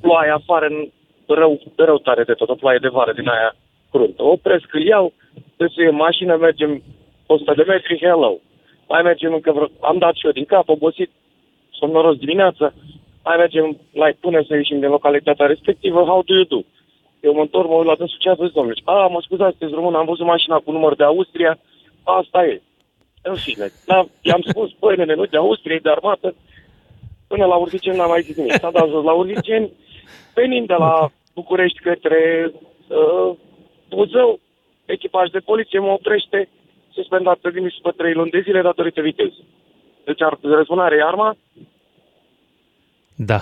Ploaie afară, în rău, rău tare de tot, o ploaie de vară din aia cruntă. Opresc, îl iau, desuie în mașină, mergem 100 de metri, hello. Mai mergem încă vreo... Am dat și eu din cap, obosit, somnoros dimineața. Mai mergem la pune să ieșim din localitatea respectivă, how do you do? Eu mă întorc, mă uit la dânsul ce a zis domnule. A, mă scuzați, sunteți român, am văzut mașina cu număr de Austria, asta e. În fine, da, i-am spus, băi, nene, nu de Austria, e de armată. Până la Urziceni n-am mai zis nimic. S-a dat jos la Urziceni, venind de la București către uh, Buzău, echipaj de poliție mă oprește, suspendat pe trimis pe trei luni de zile datorită vitezei. Deci ar, răzbunare e arma, Da,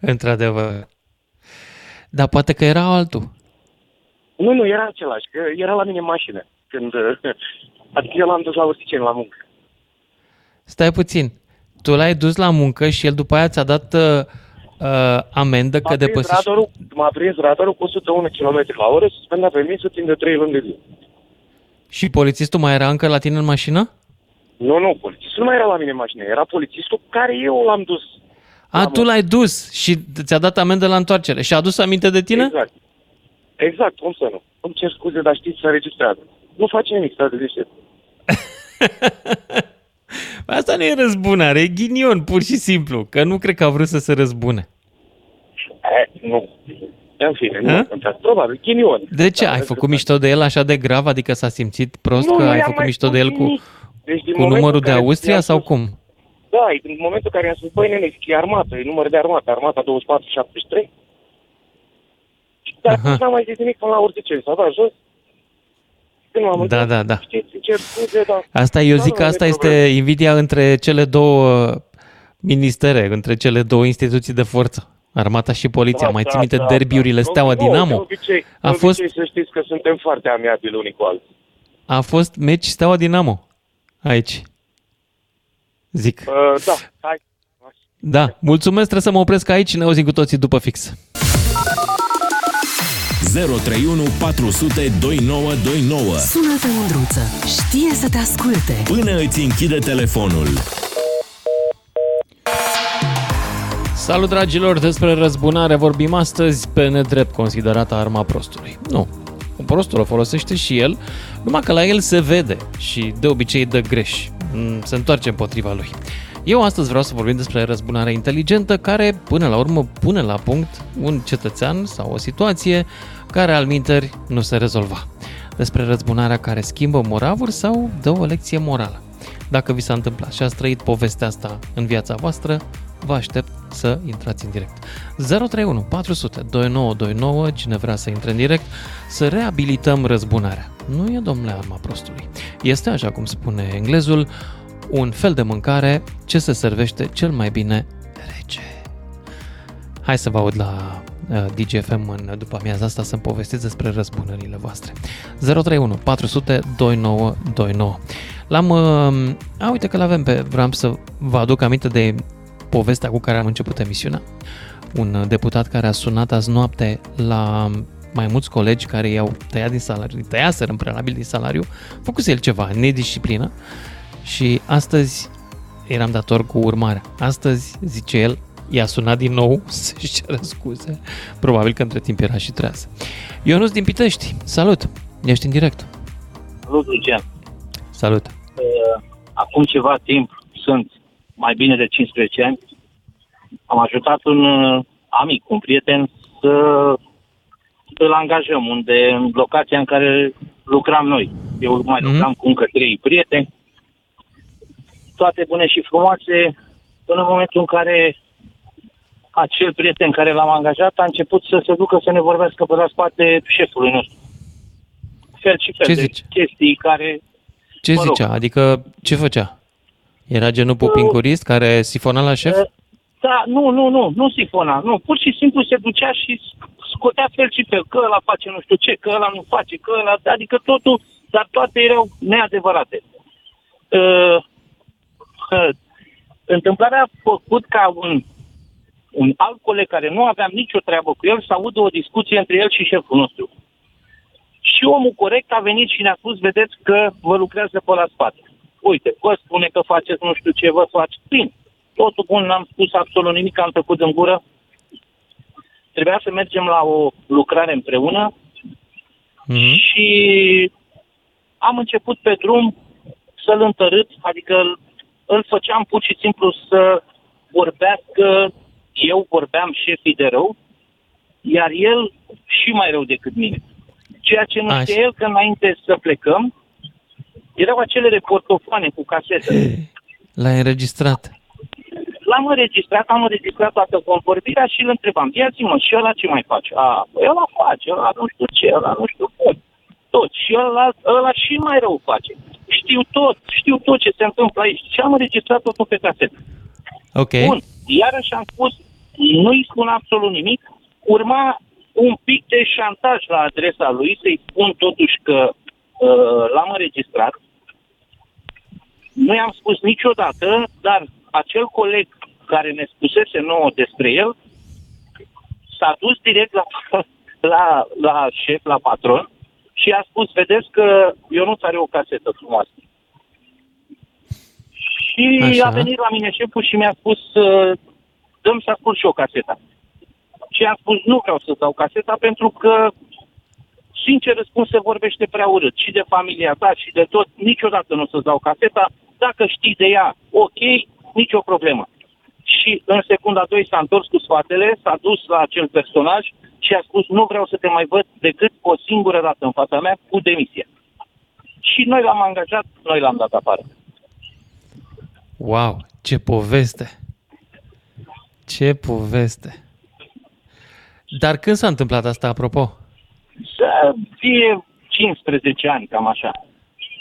într-adevăr. Dar poate că era altul. Nu, nu, era același, că era la mine în mașină. Când, (laughs) adică eu l-am dus la Ursiceni la muncă. Stai puțin. Tu l-ai dus la muncă și el după aia ți-a dat uh, uh, amendă că M-a prins, depășești... radarul, m-a prins radarul cu 101 km la oră, suspendat permisul timp de 3 luni de zile. Și polițistul mai era încă la tine în mașină? Nu, nu, polițistul nu mai era la mine în mașină, era polițistul care eu l-am dus. A, tu l-ai dus și ți-a dat amendă la întoarcere și a adus aminte de tine? Exact. Exact, cum să nu. Îmi cer scuze, dar știți, să registrează. Nu face nimic, stai de deștept. (laughs) Asta nu e răzbunare, e ghinion, pur și simplu, că nu cred că a vrut să se răzbune. Eh, nu. În fine, Ha? nu, probabil, ghinion. De ce? Da, ai vezi făcut că- mișto de el așa de grav? Adică s-a simțit prost Nu, că nu ai i-am făcut mai mișto spus de el cu, nimic. Deci, din cu momentul numărul în de care Austria i-am sau spus- cum? Da, e în momentul în care i-am spus, băi, nene, e armată, e număr de armată, armata 2473. Și dar Aha. atunci n-am mai zis nimic până la Ursiceni, s-a dat jos. Când m-am Da, da, da. Știți, îmi cer scuze, dar... Asta, eu Da, zic nu, că nu e asta este problemă. invidia între cele două uh, ministere, între cele două instituții de forță, armata și poliția. Da, Mai da, ții minte da, derbiurile da. Steaua Nu, De Dinamo? obicei, A de fost, obicei să știți că suntem foarte amiabili unii cu alții. a fost meci Steaua Dinamo aici. Zic. Uh, da, hai. Da, mulțumesc, trebuie să mă opresc aici și ne auzim cu toții după fix. 031 400 2929. Sună-te, Mândruță. Știe să te asculte. Până îți închide telefonul. Salut dragilor, despre răzbunare vorbim astăzi pe nedrept considerată arma prostului. Nu, prostul o folosește și el, numai că la el se vede și de obicei dă greș, Mm, se întoarce împotriva lui. Eu astăzi vreau să vorbim despre răzbunare inteligentă care până la urmă pune la punct un cetățean sau o situație care al minteri nu se rezolva. Despre răzbunarea care schimbă moravuri sau dă o lecție morală. Dacă vi s-a întâmplat și ați trăit povestea asta în viața voastră, vă aștept să intrați în direct. 031 400 2929, cine vrea să intre în direct, să reabilităm răzbunarea. Nu e, domnule, arma prostului. Este, așa cum spune englezul, un fel de mâncare ce se servește cel mai bine rece. Hai să vă aud la uh, DGFM în după amiaza asta să-mi povestiți despre răzbunările voastre. 031 400 2929. L-am... Uh, a, uite că l-avem pe... Vreau să vă aduc aminte de povestea cu care am început emisiunea. Un uh, deputat care a sunat azi noapte la mai mulți colegi care i-au tăiat din salariu, tăiaseră în prealabil din salariu, făcuse el ceva, nedisciplină și astăzi eram dator cu urmarea. Astăzi, zice el, i-a sunat din nou (laughs) să-și ceră scuze. Probabil că între timp era și treaz. Ionuț din Pitești, salut! Ești în direct. Salut, Lucian. Salut. Uh, Acum ceva timp, sunt mai bine de 15 ani, am ajutat un uh, amic, un prieten, să îl angajăm unde, în locația în care lucram noi. Eu mai lucram cu încă trei prieteni, toate bune și frumoase, până în momentul în care acel prieten care l-am angajat a început să se ducă să ne vorbească pe la spate șefului nostru. Fel și fel Ce de zici? chestii care... Ce mă rog, zicea? Adică ce făcea? Era genul pupincurist care sifona la șef? Da, nu, nu, nu, nu sifona, nu, pur și simplu se ducea și scotea fel și fel, că ăla face nu știu ce, că ăla nu face, că ăla, adică totul, dar toate erau neadevărate. Uh, uh, întâmplarea a făcut ca un, un alt coleg care nu aveam nicio treabă cu el să audă o discuție între el și șeful nostru. Și omul corect a venit și ne-a spus, vedeți că vă lucrează pe la spate. Uite, vă spune că faceți nu știu ce, vă faci. Bine, totul bun, n-am spus absolut nimic, am tăcut în gură. Trebuia să mergem la o lucrare împreună și am început pe drum să-l întărât, adică îl, îl făceam pur și simplu să vorbească, eu vorbeam șefii de rău, iar el și mai rău decât mine. Ceea ce nu știe el că înainte să plecăm, erau acele reportofoane cu casete. (clears throat) L-ai înregistrat. L-am înregistrat, am înregistrat toată convorbirea și îl întrebam, ia zi mă, și ăla ce mai face? A, păi ăla face, ăla nu știu ce, ăla nu știu cum. Tot. Și ăla, ăla și mai rău face. Știu tot, știu tot ce se întâmplă aici. Și am înregistrat totul pe casetă. Ok. Bun. Iarăși am spus, nu-i spun absolut nimic. Urma un pic de șantaj la adresa lui, să-i spun totuși că uh, l-am înregistrat. Nu i-am spus niciodată, dar acel coleg care ne spusese nouă despre el s-a dus direct la, (laughs) la, la șef, la patron și a spus, vedeți că Ionuț are o casetă frumoasă. Și Așa. a venit la mine șeful și mi-a spus, uh, dăm să ascult și o caseta. Și am spus, nu vreau să dau caseta pentru că, sincer răspuns, se vorbește prea urât. Și de familia ta și de tot, niciodată nu o să-ți dau caseta. Dacă știi de ea, ok, nicio problemă. Și în secunda 2 s-a întors cu spatele, s-a dus la acel personaj și a spus, nu vreau să te mai văd decât o singură dată în fața mea cu demisia. Și noi l-am angajat, noi l-am dat afară. Wow, ce poveste! Ce poveste! Dar când s-a întâmplat asta, apropo? Să fie 15 ani, cam așa.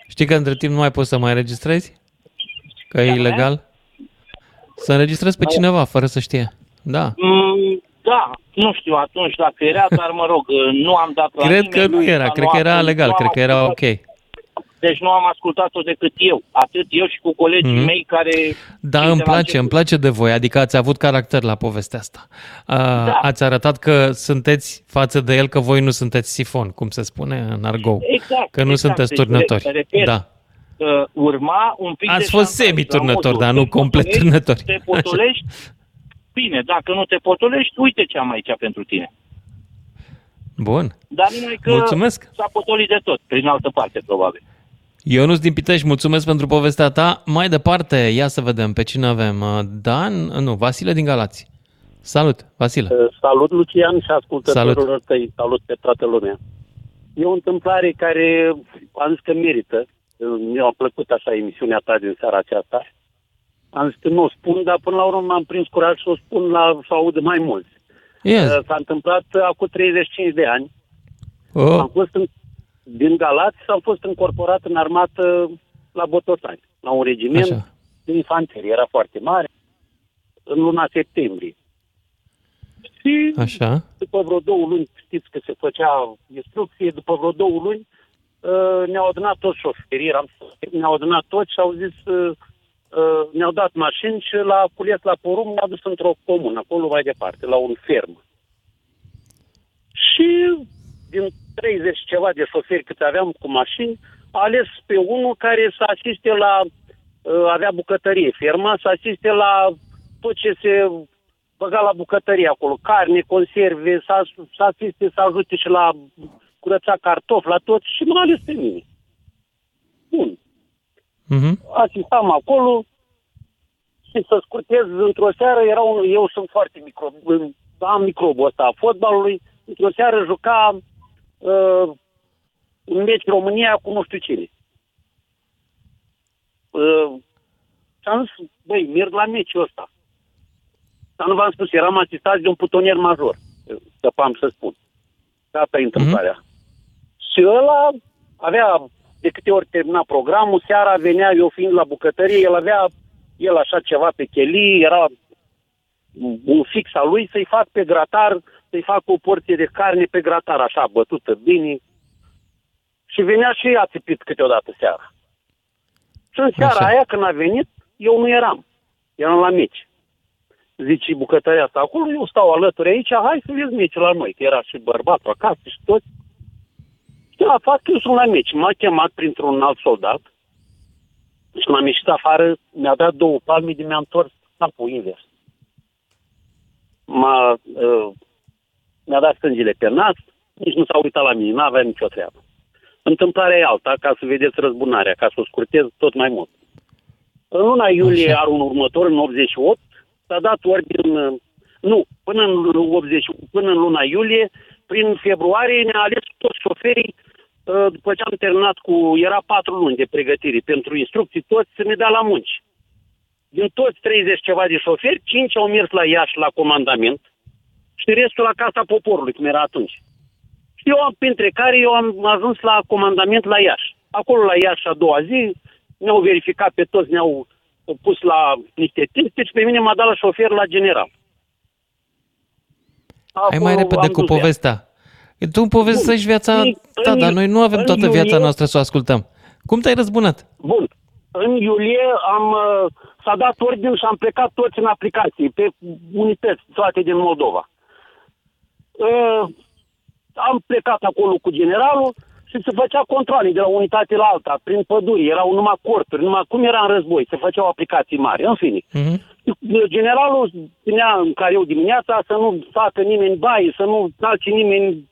Știi că între timp nu mai poți să mai înregistrezi? Că e ilegal? Să înregistrezi pe cineva fără să știe. Da. Mm, da, nu știu atunci dacă era, dar mă rog, nu am dat la Cred nimeni, că nu era, am cred că era luat- legal, nu am cred că era ok. Acceptat. Deci nu am ascultat-o decât eu. Atât eu și cu colegii Mhm. mei care... Da, de îmi la place, început. îmi place de voi, adică ați avut caracter la povestea asta. A, Da. Ați arătat că sunteți față de el, că voi nu sunteți sifon, cum se spune în argou. Exact. Că nu exact. sunteți Deci, turnători. re- Repet, Da. uh, urma un pic Ați de fost șantaj, semi-turnători, la modul, dar nu te complet potolești, turnători. Te potolești, bine, dacă nu te potolești, uite ce am aici pentru tine. Bun. Dar numai că Mulțumesc. s-a potolit de tot, prin altă parte, probabil. Ionuț din Pitești, mulțumesc pentru povestea ta. Mai departe, ia să vedem pe cine avem. Uh, Dan, nu, Vasile din Galați. Salut, Vasile. Uh, Salut, Lucian, și ascultătorilor Salut. tăi. Salut pe toată lumea. E o întâmplare care am zis că merită. Uh, Mi-a plăcut așa emisiunea ta din seara aceasta. Am zis că nu o spun, dar până la urmă m-am prins curaj să o spun la, să aud mai mulți. Yes. Uh, S-a întâmplat uh, acum 35 de ani. Oh. Am fost în, din Galați și am fost încorporat în armată la Bototani, la un regiment Așa. de infanterie. Era foarte mare, în luna septembrie. Și Așa. după vreo două luni, știți că se făcea instrucție, după vreo două luni uh, ne-au adunat toți șoferii, eram, ne-au adunat toți și au zis, uh, uh, ne-au dat mașini și la culiet la porum ne-au dus într-o comună, acolo mai departe, la un ferm. Și din 30 și ceva de șoferi cât aveam cu mașini, a ales pe unul care să asiste la, uh, avea bucătărie ferma, să asiste la tot ce se băga la bucătărie acolo, carne, conserve, să, să asiste, să ajute și la curăța cartofi, la tot și m-a ales pe mine. Bun. Mhm. Asistam acolo și să scurtez într-o seară, era un, eu sunt foarte micro, am microbul ăsta a fotbalului, într-o seară juca uh, un meci România cu nu știu cine. Uh, și am zis, băi, merg la meciul ăsta. Dar nu v-am spus, eram asistat de un putonier major, scăpam să spun. Asta e întâmplarea. Și ăla avea, de câte ori termina programul, seara venea, eu fiind la bucătărie, el avea, el așa ceva pe chelii, era un fix al lui să-i fac pe gratar, să-i fac o porție de carne pe gratar, așa, bătută bine. Și venea și ea țipit câteodată seara. Și în seara Așa. aia, când a venit, eu nu eram. Eram la meci. Zice bucătăria asta acolo, eu stau alături aici, hai să vezi meciul la noi, că era și bărbatul acasă și toți. Și la fapt că eu sunt la meci. M-a chemat printr-un alt soldat și m-am ieșit afară, mi-a dat două palme de mi-a întors capul invers. M-a, uh, mi-a dat stângile pe nas, nici nu s-a uitat la mine, n-avea nicio treabă. Întâmplarea e alta, ca să vedeți răzbunarea, ca să o scurtez tot mai mult. În luna iulie anul următor, în 88, s-a dat ordin, uh, nu, până în, 80, până în luna iulie, prin februarie ne-a ales toți șoferii, uh, după ce am terminat cu, era patru luni de pregătire pentru instrucții, toți să ne dea la munci. Din toți 30 ceva de șoferi, 5 au mers la Iași la comandament și restul la Casa Poporului, cum era atunci. Și eu, am, printre care, eu am ajuns la comandament la Iași. Acolo la Iași a doua zi, ne-au verificat pe toți, ne-au pus la niște teste și pe mine m-a dat la șofer la general. Hai mai Acolo repede am cu dus povestea. Tu îmi povestești viața În- ta, în- dar noi nu avem în toată iulie- viața noastră să o ascultăm. Cum te-ai răzbunat? Bun. În iulie am, uh, s-a dat ordin și am plecat toți în aplicații, pe unități, toate din Moldova. Uh, am plecat acolo cu generalul și se făcea controle de la unitate la alta, prin păduri, erau numai corturi, numai cum era în război, se făceau aplicații mari, în fine. Generalul ținea în care eu dimineața să nu facă nimeni baie, să nu calce nimeni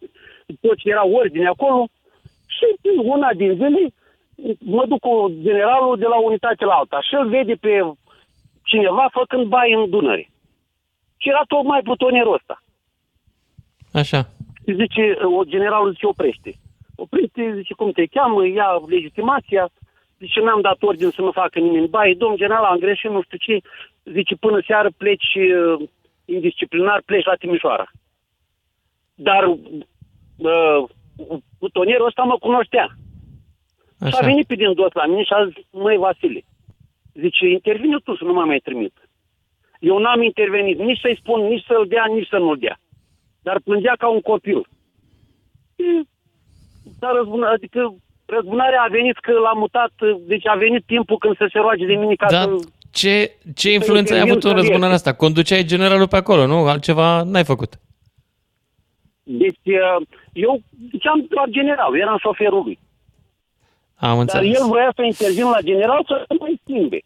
tot ce era ordine acolo. Și una din zile mă duc cu generalul de la unitate la alta și îl vede pe cineva făcând baie în Dunăre. Și era tocmai plutonierul ăsta. Așa. Și zice, o generalul zice, oprește. Oprește, zice, cum te cheamă, ia legitimația. Zice, n-am dat ordin să nu facă nimeni baie. Domn general, am greșit, nu știu ce. Zice, până seară pleci uh, indisciplinar, pleci la Timișoara. Dar uh, plutonierul ăsta mă cunoștea. Și a Așa. venit pe din dos la mine și a zis, măi Vasile, zice, intervine tu să nu mă mai trimit. Eu n-am intervenit nici să-i spun, nici să-l dea, nici să nu-l dea. Dar plângea ca un copil. Și S-a răzbunat, adică Răzbunarea a venit că l-a mutat, deci a venit timpul când să se roage de mine ca Da, să... ce, ce influență ai interviu avut în să răzbunarea iese. asta? Conduceai generalul pe acolo, nu? Altceva n-ai făcut. Deci uh, eu ziceam doar general, eram șoferul lui. Am Dar înțeles. el voia să intervină la general să se mai schimbe.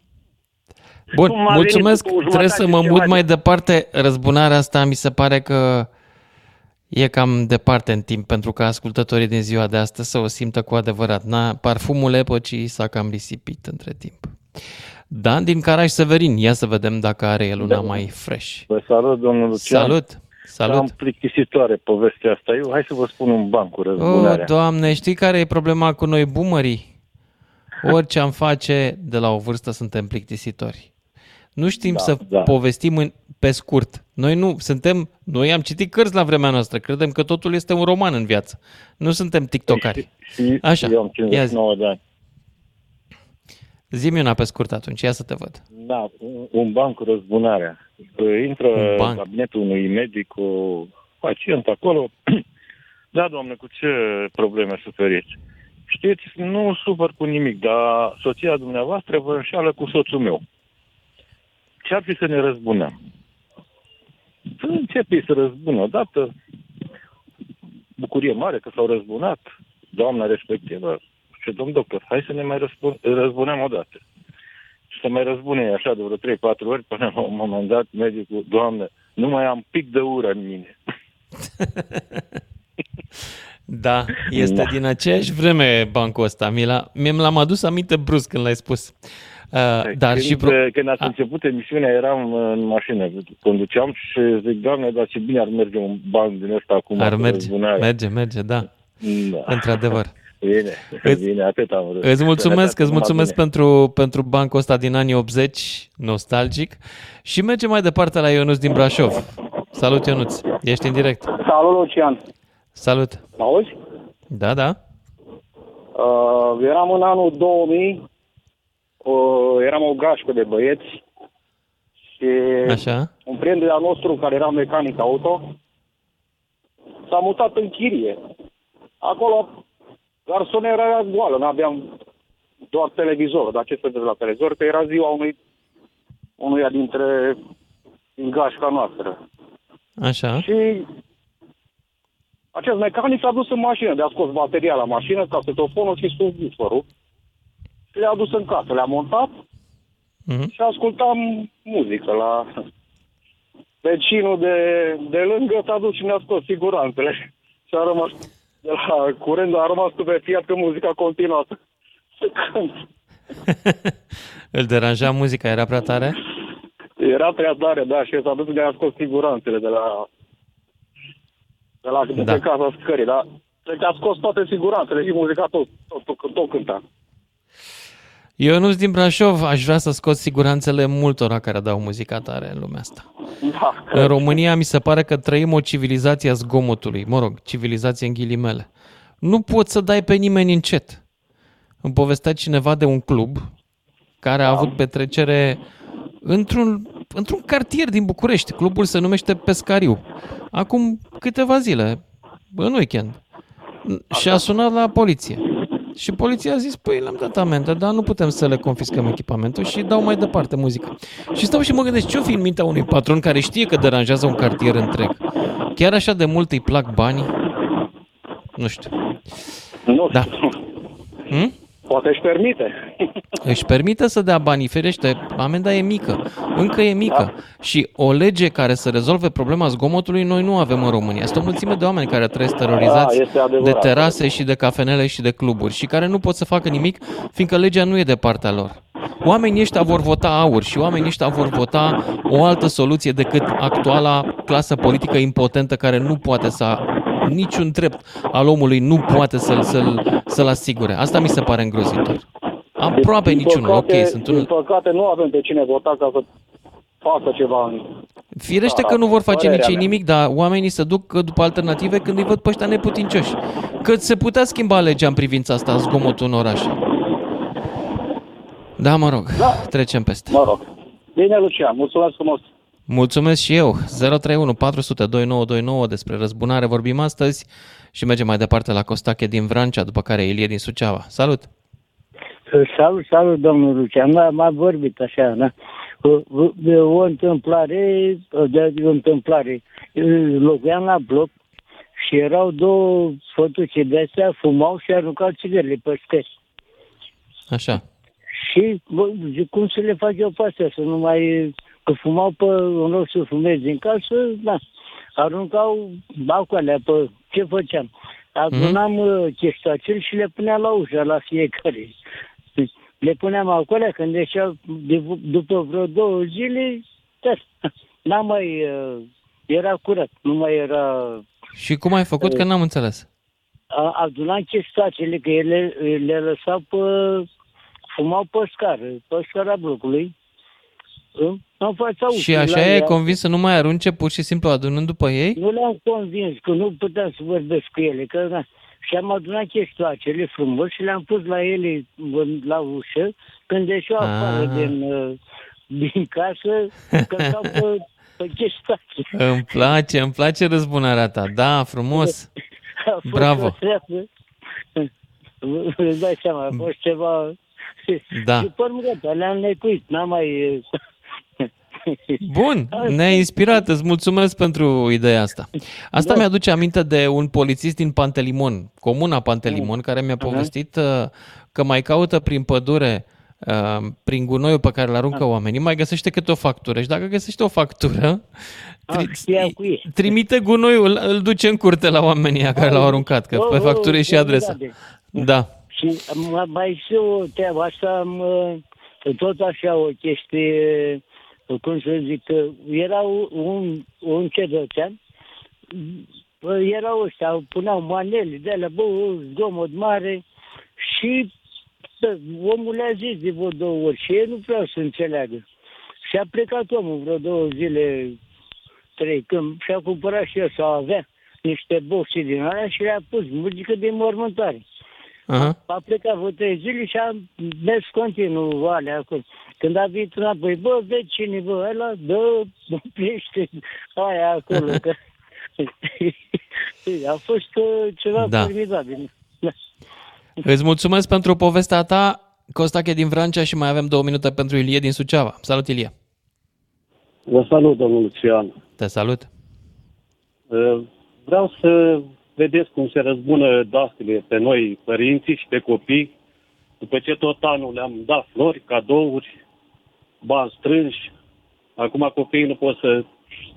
Bun, cum a mulțumesc. venit după o Trebuie să jumătate mă ceva mut mai de- departe. Răzbunarea asta mi se pare că e cam departe în timp pentru ca ascultătorii din ziua de astăzi să o simtă cu adevărat. Na, parfumul epocii s-a cam risipit între timp. Dan din Caraș Severin, ia să vedem dacă are el una mai fresh. Vă salut, domnul Lucian. Salut! Salut! Am plictisitoare povestea asta. Eu, hai să vă spun un ban cu O, răzbunarea. doamne, știi care e problema cu noi boomerii? Orice am face, de la o vârstă suntem plictisitori. Nu știm Da, să da. povestim în, pe scurt. Noi nu suntem, noi am citit cărți la vremea noastră, credem că totul este un roman în viață. Nu suntem tiktokari. Și Așa, eu am ia zi. 59 de ani. Zi-mi una pe scurt atunci, ia să te văd. Da, un- un ban cu răzbunarea. Intră Un în ban. cabinetul unui medic, o pacient acolo. (clears throat) da, doamne, cu ce probleme suferiți? Știți, nu sufăr cu nimic, dar soția dumneavoastră vă înșală cu soțul meu. Ce ar fi să ne răzbunăm? Să începi să răzbună odată. Bucurie mare că s-au răzbunat. Doamna respectivă și domn doctor, hai să ne mai răzbun, răzbunăm odată. Și să mai răzbune așa de vreo 3-4 ori până la un moment dat medicul, doamne, nu mai am pic de ură în mine. (laughs) Da, este Da. din aceeași vreme bancul ăsta. Mi l-a, mie mi l-am adus aminte brusc când l-ai spus. Uh, dar când, și... Pro... când ați început emisiunea, eram în mașină, conduceam și zic, doamne, dar ce bine ar merge un ban din ăsta acum. Ar cu merge, răzbunarea." merge, merge, da. Da. Într-adevăr. (laughs) Bine, Îți- bine, atât am vrut. Îți mulțumesc, Sănătate, îți numai mulțumesc bine. pentru, pentru bancul ăsta din anii 80, nostalgic. Și mergem mai departe la Ionuț din Brașov. Salut, Ionuț. Ești în direct. Salut, Lucian. Salut. Mă auzi? Da, da. Uh, eram în anul 2000, uh, eram o gașcă de băieți și Așa. un prieten de-al nostru care era mecanic auto s-a mutat în chirie. Acolo garsoniera era goală, n-aveam doar televizor, dar ce să vezi la televizor, că era ziua unui, unuia dintre din gașca noastră. Așa. Și acest mecanic s-a dus în mașină, de-a scos bateria la mașină, casetofonul și subwooferul. Și le-a dus în casă, le-a montat Mhm. și ascultam muzică la... Vecinul de, de lângă s-a dus și ne-a scos siguranțele. Și a rămas de la curent, a rămas stupefiat că muzica continuă să cânte. (laughs) Îl deranja muzica, era prea tare? Era prea tare, da, și s-a dus și ne-a scos siguranțele de la de la de Da. pe casa scării, dar cred că a scos toate siguranțele și muzica tot, tot, tot, tot cânta. Ionuț din Brașov, aș vrea să scot siguranțele multora care dau muzica tare în lumea asta. Da. În România mi se pare că trăim o civilizație a zgomotului, mă rog, civilizație în ghilimele. Nu poți să dai pe nimeni încet. Îmi povestea cineva de un club care a avut petrecere într-un, într-un cartier din București. Clubul se numește Pescariu. Acum câteva zile, în weekend. Și a sunat la poliție. Și poliția a zis, păi le-am dat amendă, dar nu putem să le confiscăm echipamentul și dau mai departe muzică. Și stau și mă gândesc, ce-o fi în mintea unui patron care știe că deranjează un cartier întreg? Chiar așa de mult îi plac banii? Nu știu. Nu Da. Hmm? Poate își permite. Își permite să dea banii, ferește, amenda e mică, încă e mică. Da. Și o lege care să rezolve problema zgomotului noi nu avem în România. Este o mulțime de oameni care trăiesc terorizați Da, este adevărat. de terase și de cafenele și de cluburi și care nu pot să facă nimic, fiindcă legea nu e de partea lor. Oamenii ăștia vor vota aur și oamenii ăștia vor vota o altă soluție decât actuala clasă politică impotentă care nu poate să niciun drept al omului nu poate să-l, să-l, să-l asigure. Asta mi se pare îngrozitor. Aproape Din niciunul, ok, păcate- sunt Din un... păcate nu avem pe cine vota ca să facă ceva în... Firește Da, că nu vor face părerea nici ei mea. nimic, dar oamenii se duc după alternative când îi văd pe ăștia neputincioși. Că se putea schimba legea în privința asta, zgomotul în oraș. Da, mă rog, Da. trecem peste. Mă rog. Bine, Lucian, mulțumesc frumos. Mulțumesc și eu. 031 400 2929 despre răzbunare vorbim astăzi și mergem mai departe la Costache din Vrancea, după care Ilie din Suceava. Salut! Salut, salut, domnul Lucian. M-a, m-a vorbit așa, da? O, o, o întâmplare, o, de, o întâmplare. Locuiam la bloc și erau două fătuțe de astea, fumau și aruncau țigările pe scări. Așa. Și bă, zic, cum să le fac eu pe astea, să nu mai... Că fumau pe, în loc să fumez din casă, da, aruncau balcoalea pe ce făceam. Adunam mm-hmm. chestacel și le puneam la ușă la fiecare. Le puneam acolo când ieșeau de, după vreo două zile, da, n-am mai... uh, Era curat, nu mai era... Și cum ai făcut? Că n-am înțeles. A- Adunam chestacele, că ele le lăsau pe... Fumau pe scară, pe scara blocului. În- În fața Și ușii, așa la e ea. convins să nu mai arunce pur și simplu adunând după ei? Nu le-am convins că nu puteam să vorbesc cu ele, că na. Și am adunat chestiacele frumos și le-am pus la ele în- la ușă, când ieșeau Ah. afară din, uh, din casă, călcau pe, pe chestiace. (laughs) Îmi place, îmi place răzbunarea ta. Da, frumos. (laughs) A fost Bravo. o treabă. Îți dați seama, a fost ceva... Da. După urmă, gata, le-am necuit, n-am mai... Bun, ne-ai inspirat, îți mulțumesc pentru ideea asta. Asta Da. mi-aduce aminte de un polițist din Pantelimon, comuna Pantelimon, care mi-a Aha. povestit uh, că mai caută prin pădure, uh, prin gunoiul pe care îl aruncă oamenii, mai găsește câte o factură. Și dacă găsește o factură, tri- trimite gunoiul, îl duce în curte la oamenii ăia care l-au aruncat, că pe Oh, factură e oh, și adresa. formidabile. Da. Și am- mai și o treabă asta, am, uh, tot așa o chestie, uh, cum să zic, că era un, un cetățean, uh, erau ăștia, puneau manele de la bă, zgomot mare și bă, omul le-a zis de vreo două ori și ei nu vreau să înțeleagă. Și a plecat omul vreo două zile, trei, când și-a cumpărat și el sau avea niște boxe din alea și le-a pus muzică de mormântare. Aha. A plecat vreo trei zile și a mers continuu alea acolo. Când a venit înapoi, bă, vecine, bă, ăla, dă, oprește aia acolo. Că... (laughs) a fost uh, ceva Da. formidabil. Da. Îți mulțumesc pentru povestea ta, Costache din Vrancea și mai avem două minute pentru Ilie din Suceava. Salut, Ilie! Vă salut, domnul Lucian. Te salut! Uh, Vreau să vedeți cum se răzbună dastile pe noi, părinții și pe copii, după ce tot anul le-am dat flori, cadouri, bani strânși. Acum copiii nu pot să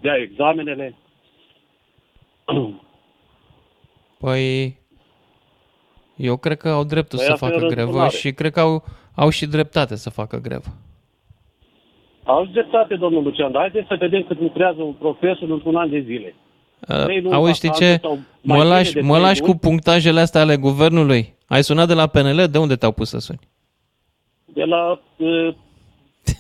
dea examenele. (clears throat) Păi, eu cred că au dreptul Păi să asta e facă o grevă răzbunare. și cred că au, au și dreptate să facă grevă. Au dreptate, domnul Lucian, dar haideți să vedem cât lucrează un profesor într-un an de zile. Trei luni Auzi, știi vacanță ce? sau mai Mă bine lași, de mă trei lași cu luni. punctajele astea ale guvernului? Ai sunat de la PNL? De unde te-au pus să suni? De la uh,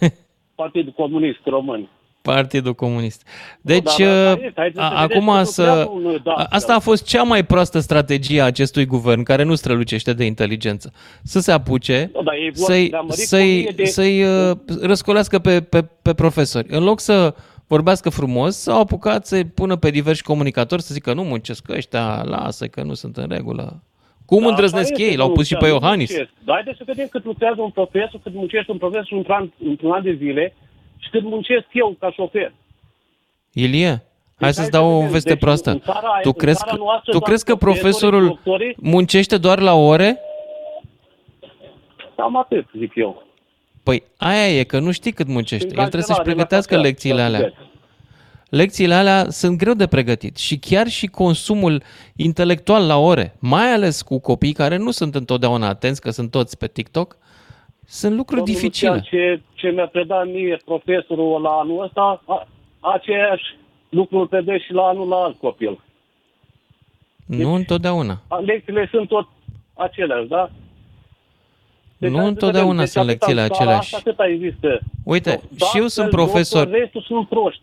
(laughs) Partidul Comunist Român. Partidul Comunist. Deci, dar asta uh, este. Haideți să a- vedeți acum cum să... lucrează un dat. a- Asta a fost cea mai proastă strategie a acestui guvern, care nu strălucește de inteligență. Să se apuce, Da, dar ei vor- să-i, le-a mărit cu să-i, 1000 de- să-i uh, răscolească pe, pe, pe profesori. În loc să vorbească frumos, s-au apucat să-i pună pe diversi comunicatori să zică nu muncesc ăștia, lasă că nu sunt în regulă. Cum Da, îndrăznesc asta ei? este, L-au pus și pe domnul Lucian, Iohannis. muncesc. Dar haideți să vedem cât lucrează un profesor, cât muncește un profesor într-un an, într-un an de zile și cât muncesc eu ca șofer. Ilie, hai hai să-ți să dau o vedem. veste Deci, proastă. în țara- Tu în crezi țara că, noastră tu doar crezi că profesorii, profesorul doctorii- muncește doar la ore? Cam atât, zic eu. Păi aia e, că nu știi cât muncește. Sunt El trebuie să-și cancelare la pregătească cafea, lecțiile la alea. bilet. Lecțiile alea sunt greu de pregătit și chiar și consumul intelectual la ore, mai ales cu copii care nu sunt întotdeauna atenți, că sunt toți pe TikTok, sunt lucruri Domnul dificile. Lucian, ce, ce mi-a predat mie profesorul la anul ăsta, a, aceeași lucruri predă și la anul la alt copil. Nu întotdeauna. A, Lecțiile sunt tot aceleași, da? Nu hai să întotdeauna vedem, sunt deci atâta lecțiile în țara aceleași. Asta cât există? Uite, Doctor, și eu sunt doctor, profesor. Restul sunt proști.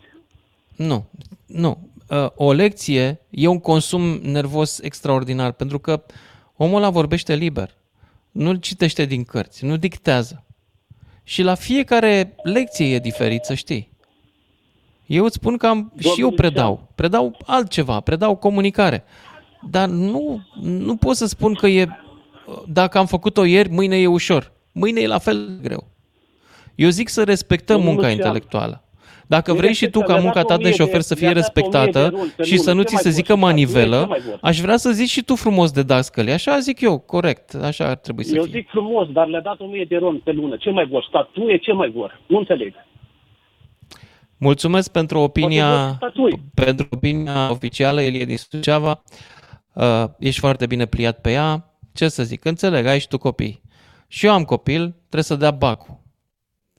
Nu, nu. Uh, O lecție e un consum nervos extraordinar, pentru că omul ăla vorbește liber. Nu-l citește din cărți, nu dictează. Și la fiecare lecție e diferit, să știi. Eu îți spun că am, și eu predau. Predau altceva, predau comunicare. Dar nu, nu pot să spun că e, dacă am făcut-o ieri, mâine e ușor. Mâine e la fel de greu. Eu zic să respectăm Domnul munca Lucian, intelectuală. Dacă Nu vrei și tu respectă, ca le-a munca dat ta o de mie de- șofer să fie le-a dat o mie de respectată luni pe și să lună. nu Ce ți mai se vor zică să facă? Nu e manivelă, ce mai vor? aș vrea să zici și tu frumos de dascăli. Așa zic eu, corect. Așa ar trebui să Eu fie. zic frumos, dar le-a dat 1000 de ron pe lună. Ce mai vor? Statuie, ce mai vor? Nu înțeleg. Mulțumesc pentru opinia, Poate vor statui. pentru opinia oficială, Elie din Suceava. Uh, ești foarte bine pliat pe ea. Ce să zic, înțeleg, ai și tu copii. Și eu am copil, trebuie să dea bacul.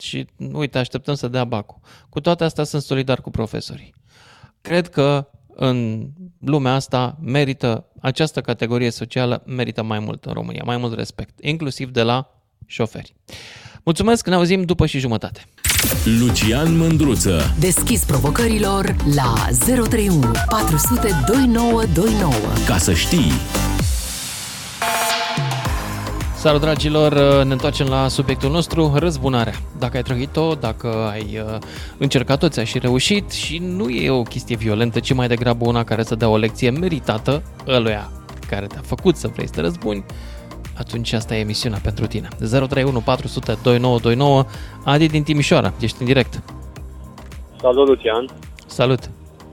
Și uite, așteptăm să dea bacul. Cu toate astea sunt solidar cu profesorii. Cred că în lumea asta merită, această categorie socială merită mai mult în România, mai mult respect, inclusiv de la șoferi. Mulțumesc, ne auzim după și jumătate. Lucian Mândruță. Deschis provocărilor la 031 400 2929. Ca să știi. Salut dragilor, ne întoarcem la subiectul nostru, răzbunarea. Dacă ai trăit-o, dacă ai uh, încercat-o, ți-a și reușit și nu e o chestie violentă, ci mai degrabă una care să dea o lecție meritată ăluia care te-a făcut să vrei să te răzbuni, atunci asta e emisiunea pentru tine. 031 400 2929, Adi din Timișoara, ești în direct. Salut, Lucian. Salut!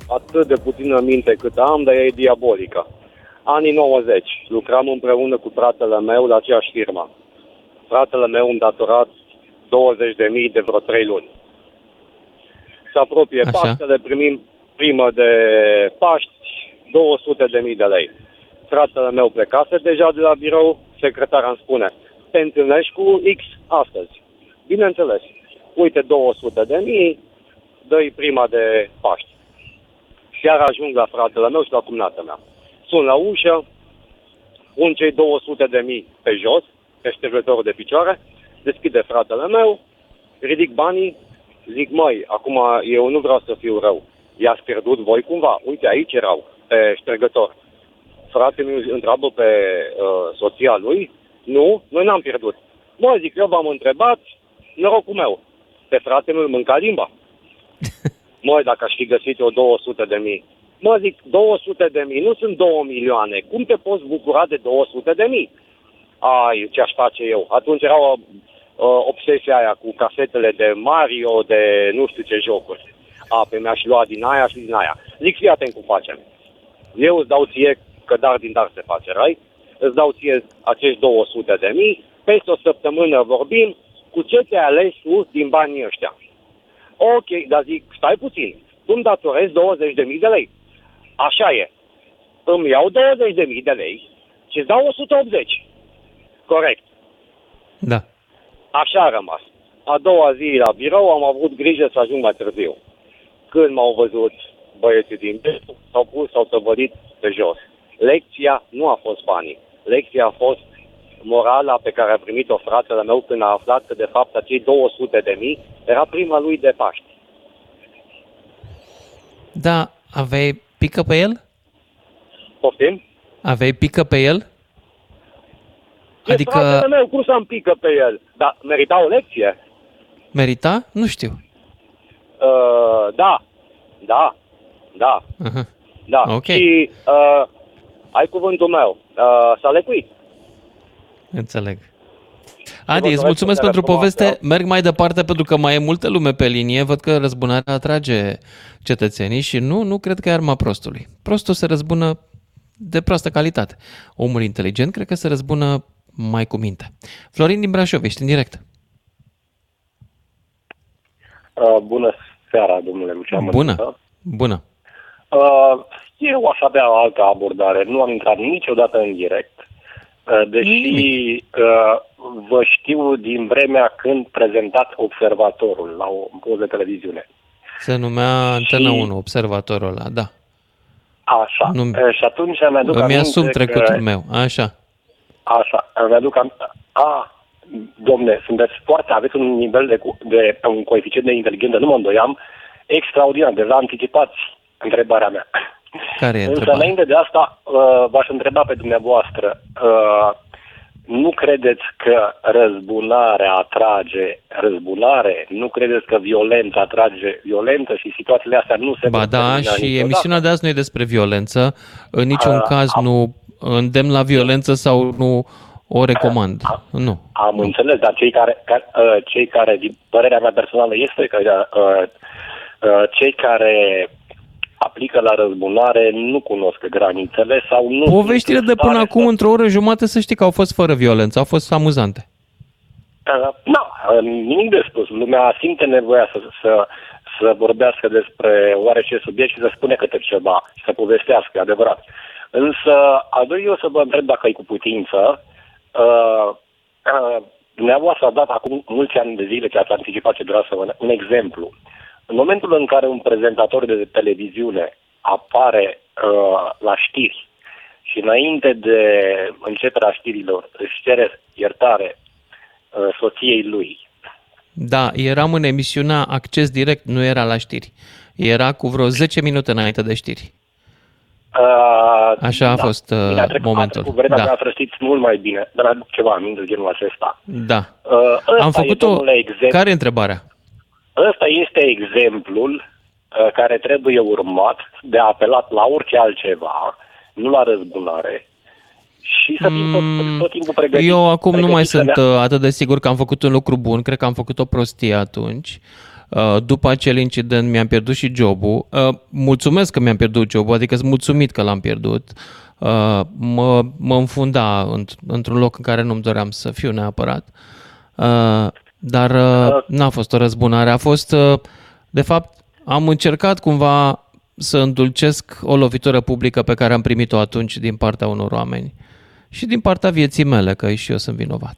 Atât de puțină minte cât am, dar e diabolică. Anii 90, lucram împreună cu fratele meu la aceeași firmă. Fratele meu îmi datorat 20.000 de vreo 3 luni. Se apropie Așa. Paștele, primim primă de Paști, 200.000 de lei. Fratele meu plecase deja de la birou, secretara îmi spune, te întâlnești cu X astăzi. Bineînțeles, uite 200 de mii, dă prima de Paști. Seara ajung la fratele meu și la cumnata mea. Sun la ușă, pun cei 200 de mii pe jos, pe ștergătorul de picioare, deschide fratele meu, ridic banii, zic, măi, acum eu nu vreau să fiu rău. I-ați pierdut voi cumva. Uite, aici erau, pe ștergător. Fratele meu întreabă pe uh, soția lui, nu, noi n-am pierdut. Mă, zic, eu v-am întrebat, norocul meu. Pe fratele meu mânca limba. (laughs) Măi, dacă aș fi găsit eu 200 de mii. Mă zic, 200 de mii, nu sunt 2 milioane. Cum te poți bucura de 200 de mii? Ai, ce aș face eu? Atunci era o, uh, obsesia aia cu casetele de Mario, de nu știu ce jocuri. A, pe mi-aș lua din aia și din aia. Zic, fii atent cum facem. Eu îți dau ție, că dar din dar se face, rai? Îți dau ție acești 200 de mii, peste o săptămână vorbim cu ce ți-ai ales tu din banii ăștia. Ok, dar zic, stai puțin, tu îmi datorezi 20 de mii de lei. Așa e. Îmi iau 20 de mii de lei și îți dau 180. Corect. Da. Așa a rămas. A doua zi la birou am avut grijă să ajung mai târziu. Când m-au văzut băieții din birou, s-au pus, s-au tăvălit pe jos. Lecția nu a fost banii. Lecția a fost morala pe care a primit-o fratele meu când a aflat că, de fapt, acei 200 de mii era prima lui de Paști. Da, aveai pică pe el? Poftim? Aveai pică pe el? E Adică fratele meu, cum să-mi pică pe el? Dar merita o lecție? merita? Nu știu. Uh, da, da, da, Aha. da. Ok. Și uh, ai cuvântul meu. Uh, s-a lecuit. Înțeleg. Adi, doresc îți mulțumesc o pentru seară frumoasă. poveste. Merg mai departe pentru că mai e multă lume pe linie. Văd că răzbunarea atrage cetățenii și nu, nu cred că e arma prostului. Prostul se răzbună de proastă calitate. Omul inteligent cred că se răzbună mai cu minte. Florin din Brașov, ești în direct. Uh, bună seara, domnule Lucian Bună. Mănâncă. Bună. Uh, eu aș avea altă abordare. Nu am intrat niciodată în direct, uh, deși uh, vă știu din vremea când prezentați observatorul la o post de televiziune. Se numea Antena 1, observatorul ăla, da. Așa. Nu- Uh, și atunci mi-aduc Îmi aminte asum trecutul că... meu, așa. Așa, îmi aduc aminte. A, domne, sunteți foarte, aveți un nivel de, cu- de un coeficient de inteligență, nu mă îndoiam, extraordinar. Deja anticipați întrebarea mea. Care e Însă, întrebarea? înainte de asta, uh, v-aș întreba pe dumneavoastră, uh, nu credeți că răzbunarea atrage răzbunare? Nu credeți că violența atrage violență și situațiile astea nu se Ba vor da, termina și niciodată? emisiunea de azi nu e despre violență. În niciun A, caz am- nu îndemn la violență sau nu o recomand. Nu. Am înțeles, dar cei care, ca, uh, cei care, din părerea mea personală, este că uh, uh, cei care aplică la răzbunare nu cunosc granițele sau nu... Poveștile sunt de în până stare acum, într-o oră jumate, să știi că au fost fără violență, au fost amuzante. Uh, Nu, uh, nimic de spus. Lumea simte nevoia să, să, să vorbească despre oarece subiect și să spune câte ceva și să povestească, e adevărat. Însă, aș dori eu să vă întreb dacă e cu putință. Uh, uh, dumneavoastră a dat acum mulți ani de zile ce ați anticipat ce vreau să vă un exemplu. În momentul în care un prezentator de televiziune apare uh, la știri și înainte de începerea știrilor își cere iertare uh, soției lui. Da, eram în emisiunea Acces Direct, nu era la știri. Era cu vreo 10 minute înainte de știri. Uh, Așa a fost uh, Bine, a trecut, momentul. A trecut vremea, Da. da. a știți mult mai bine, dar aduc ceva aminte de genul acesta. Da. Uh, ăsta Am e, făcut-o... domnule, exemplu. Care e întrebarea? Ăsta este exemplul uh, care trebuie urmat de apelat la orice altceva, nu la răzbunare, și să fim tot, tot timpul pregătiți. Mm, Eu acum nu mai pregătiți să sunt ne- uh, atât de sigur că am făcut un lucru bun, cred că am făcut o prostie atunci. Uh, După acel incident mi-am pierdut și jobul. Uh, Mulțumesc că mi-am pierdut jobul, adică sunt mulțumit că l-am pierdut. Uh, Mă, mă înfunda înt- într-un loc în care nu-mi doream să fiu neapărat. Uh, Dar uh, n-a fost o răzbunare, a fost, uh, de fapt, am încercat cumva să îndulcesc o lovitură publică pe care am primit-o atunci din partea unor oameni și din partea vieții mele, că și eu sunt vinovat.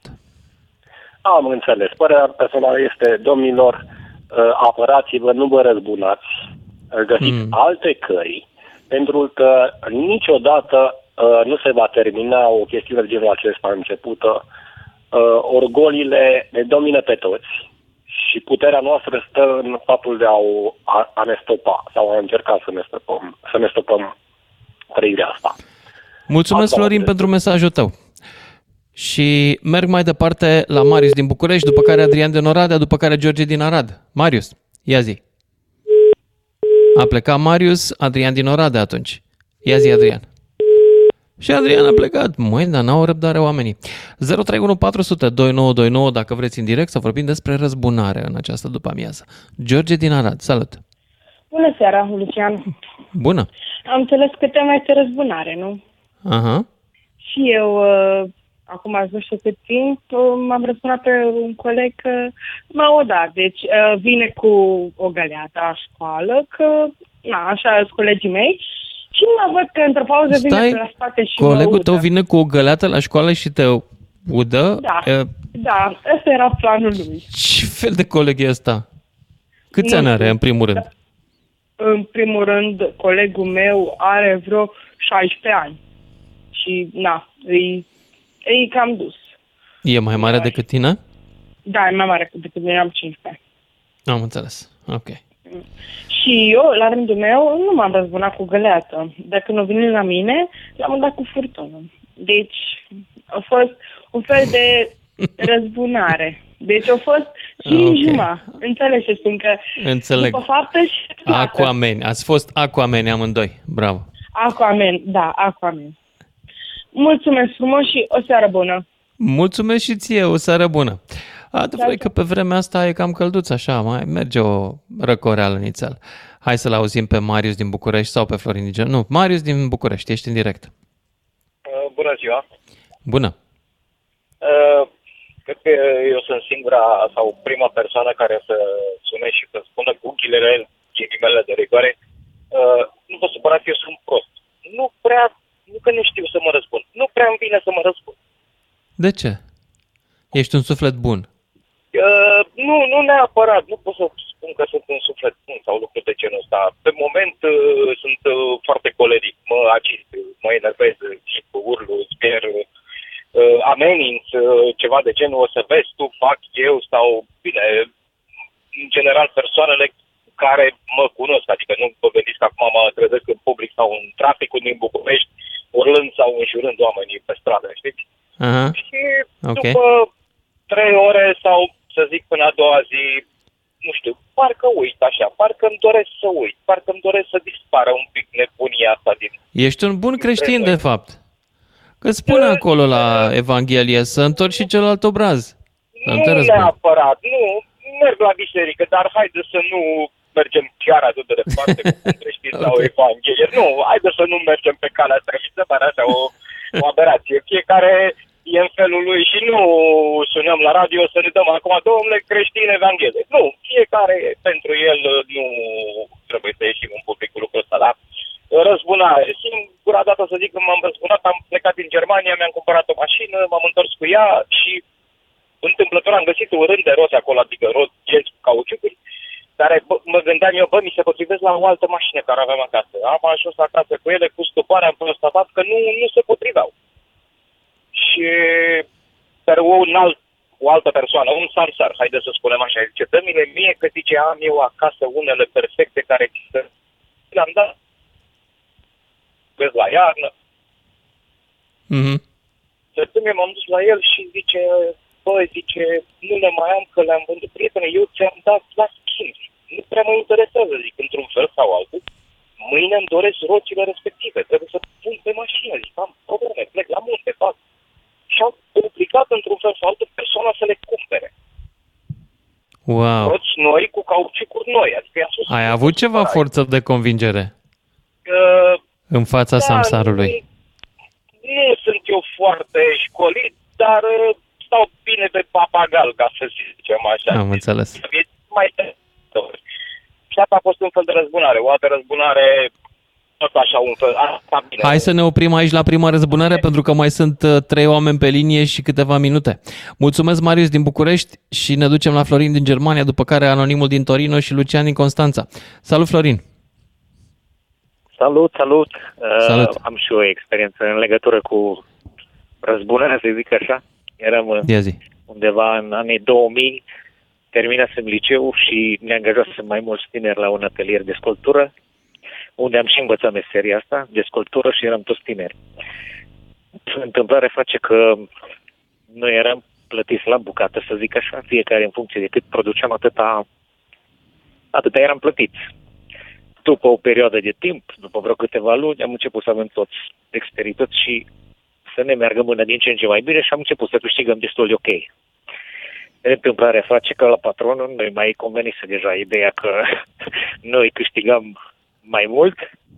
Am înțeles. Părerea personală este, domnilor, uh, apărați-vă, nu vă răzbunați, uh, găsiți Mm. alte căi, pentru că niciodată uh, nu se va termina o chestiune de genul acesta începută. Uh, orgolile ne domină pe toți și puterea noastră stă în faptul de a, o, a, a ne stopa sau a încerca să ne stopăm, să ne stopăm trăirea asta. Mulțumesc, Asta Florin, am pentru mesajul tău. Și merg mai departe la Marius din București, după care Adrian din Oradea, după care George din Arad. Marius, ia zi. A plecat Marius, Adrian din Oradea atunci. Ia zi, Adrian. Și Adrian a plecat. Măi, dar n-au răbdare oamenii. 031 400 2929 dacă vreți în direct să vorbim despre răzbunare în această după amiază. George din Arad, salut! Bună seara, Lucian. Bună! Am înțeles că tema este răzbunare, nu? Aha. Și eu, uh, acum azi nu știu cât timp, uh, m-am răspunat pe un coleg că m-a odat. Deci uh, vine cu o găleată la școală, că, na, așa sunt colegii mei. Și mă văd că într-o pauză vine Stai, pe la spate și mă Colegul udă. tău vine cu o găleată la școală și te udă? Da. E, Da, ăsta era planul lui. Ce fel de coleg e ăsta? Câți Nu ani are, știu. în primul rând? În primul rând, colegul meu are vreo 16 ani. Și, na, îi, îi cam dus. E mai mare decât tine? Da, e mai mare decât mine, am 15 ani. Am înțeles. Ok. Și eu, la rândul meu, nu m-am răzbunat cu găleată. Dacă nu vine la mine, l-am dat cu furtună. Deci, a fost un fel de (laughs) răzbunare. Deci a fost și Ok. okay. juma. Înțelegi ce spun că Înțeleg. după faptă și plată. Aquaman. Ați fost Aquaman amândoi. Bravo. Aquaman, da, Aquaman. Mulțumesc frumos și o seară bună. Mulțumesc și ție, o seară bună. Adevărul e că pe vremea asta e cam călduț așa, mai merge o răcoreală nițel. Hai să-l auzim pe Marius din București sau pe Florin din Gen- Nu, Marius din București, ești în direct. Uh, Bună ziua! Bună. Uh, Cred că eu sunt singura sau prima persoană care să sune și să spună cu ghilele, ghilimele de rigoare, uh, nu vă supărați, eu sunt prost. Nu prea, nu că nu știu să mă răspund, nu prea îmi vine să mă răspund. De ce? Ești un suflet bun. Uh, nu, nu neapărat, nu pot să spun că sunt un suflet bun sau lucruri de genul ăsta. Pe moment uh, sunt uh, foarte coleric, mă agit, mă enervez, chip, urlu, sper, uh, ameninț, uh, ceva de genul, o să vezi tu, fac eu sau, bine, în general persoanele care mă cunosc, adică nu vă gândiți că acum mă trezesc în public sau în traficul din București, urlând sau înjurând oamenii pe stradă, știți? Aha. Și Ok. După trei ore sau, să zic, până a doua zi, nu știu, parcă uit așa, parcă îmi doresc să uit, parcă îmi doresc să dispară un pic nebunia asta din... Ești un bun creștin, de fapt. Că spune acolo la Evanghelie să întorci și celălalt obraz. Să nu te nu răzbuni. neapărat, nu, merg la biserică, dar haide să nu mergem chiar atât de departe cu un creștin (laughs) sau o evanghelie. Nu, haide să nu mergem pe calea asta, mi se pare așa o, o aberație. Fiecare e în felul lui și nu sunăm la radio să ne dăm acum, domnule creștin evanghelie. Nu, fiecare pentru el nu trebuie să ieșim în public cu lucrul ăsta, da? Răzbunare. Singura dată să zic când m-am răzbunat, am plecat din Germania, mi-am cumpărat o mașină, m-am întors cu ea și întâmplător am găsit un rând de roți acolo, adică roți genți cu cauciucuri, care bă, mă gândeam eu, bă, mi se potrivesc la o altă mașină care aveam acasă. Am ajuns acasă cu ele, cu stupare, am constatat că nu, nu se potriveau. Și dar un alt, o altă persoană, un samsar, haide să spunem așa, zice, dă-mi-le mie că zice, am eu acasă unele perfecte care le-am dat. Vezi la iarnă. Mhm. Săptămâne m-am dus la el și zice, băi, zice, nu le mai am că le-am vândut. Prietene, eu ți-am dat la schimb. Nu prea mă interesează, zic, într-un fel sau altul. Mâine îmi doresc roțile respective. Trebuie să pun pe mașină. Zic, am probleme, plec la munte, fac. Și au obligat într-un fel sau altul persoana să le cumpere. Wow. Roți noi cu cauciucuri noi. Adică i-a spus, Ai avut ceva forță de convingere că în fața Da, samsarului. nu sunt eu foarte școlit, dar uh, stau bine pe papagal, ca să zicem așa. Am înțeles. E mai și asta a fost un fel de răzbunare. O altă răzbunare, tot așa un fel. Asta bine. Hai să ne oprim aici la prima răzbunare pentru că mai sunt uh, trei oameni pe linie și câteva minute. Mulțumesc Marius din București și ne ducem la Florin din Germania, după care Anonimul din Torino și Lucian din Constanța. Salut Florin! Salut, salut. Uh, Salut. am și o experiență în legătură cu răzbunarea, să zic așa. Eram uh, Ia zi. undeva în anii 2000, terminasem liceu și ne angajasem mai mulți tineri la un atelier de sculptură, unde am și învățat meseria asta de sculptură și eram toți tineri. Întâmplare face că noi eram plătiți la bucată, să zic așa, fiecare în funcție de cât produceam, atâta, atâta eram plătiți după o perioadă de timp, după vreo câteva luni, am început să avem toți experități și să ne meargă mână din ce în ce mai bine și am început să câștigăm destul de ok. Întâmplarea face că la patronul noi mai convenise deja ideea că (laughs) noi câștigăm mai mult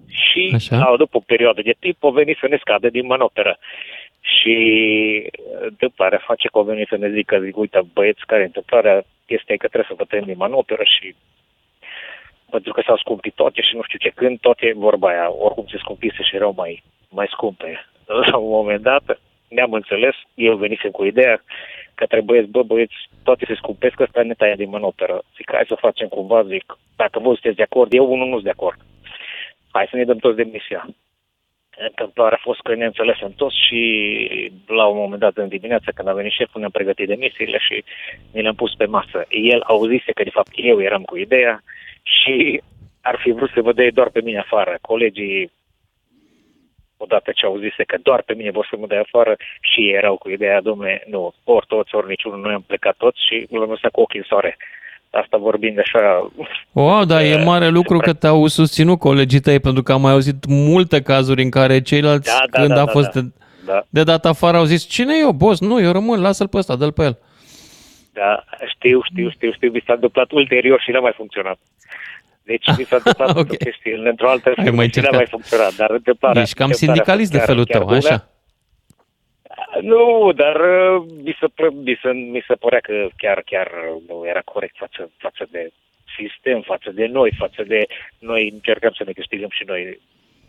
și Așa. la, după o perioadă de timp o veni să ne scadă din manoperă. Și întâmplarea face că o veni să ne zică, zic, uite, băieți, care e întâmplarea este că trebuie să vă tăiem din manoperă și pentru că s-au scumpit toate și nu știu ce, când toate vorba aia, oricum se scumpise și erau mai, mai scumpe. (laughs) La un moment dat ne-am înțeles, eu venisem cu ideea că trebuie, bă băieți, toate se scumpesc, ăsta ne taie din manoperă. Zic, hai să facem cumva, zic, dacă voi sunteți de acord, eu unul nu sunt de acord. Hai să ne dăm toți demisia. Întâmplarea a fost că ne înțelesem toți și la un moment dat în dimineața când a venit șeful ne-am pregătit demisiile și ne le-am pus pe masă. El auzise că de fapt eu eram cu ideea și ar fi vrut să mă dea doar pe mine afară. Colegii, odată ce auzise că doar pe mine vor să mă dea afară, și ei erau cu ideea, domnule, nu, ori toți, ori niciunul, noi am plecat toți și l-am lăsat cu ochii în soare. Asta vorbind așa... Wow, dar e mare lucru că te-au susținut colegii tăi, pentru că am mai auzit multe cazuri în care ceilalți, Da, da, când da, a da, fost da. de, Da. de dat afară, au zis, cine e eu, boss? Nu, eu rămân, lasă-l pe ăsta, dă-l pe el. Da, știu, știu, știu, știu, mi s-a întâmplat ulterior și n-a mai funcționat. Deci mi s-a întâmplat (laughs) okay. o chestie într-o altă Ai firmă mai și n-a încercat. mai funcționat, dar întâmplarea... Ești cam întâmplarea sindicalist de chiar- felul chiar tău, bună. așa? Nu, dar uh, mi se, pă- mi se, mi se părea că chiar, chiar nu era corect față, față de sistem, față de noi, față de noi încercăm să ne câștigăm și noi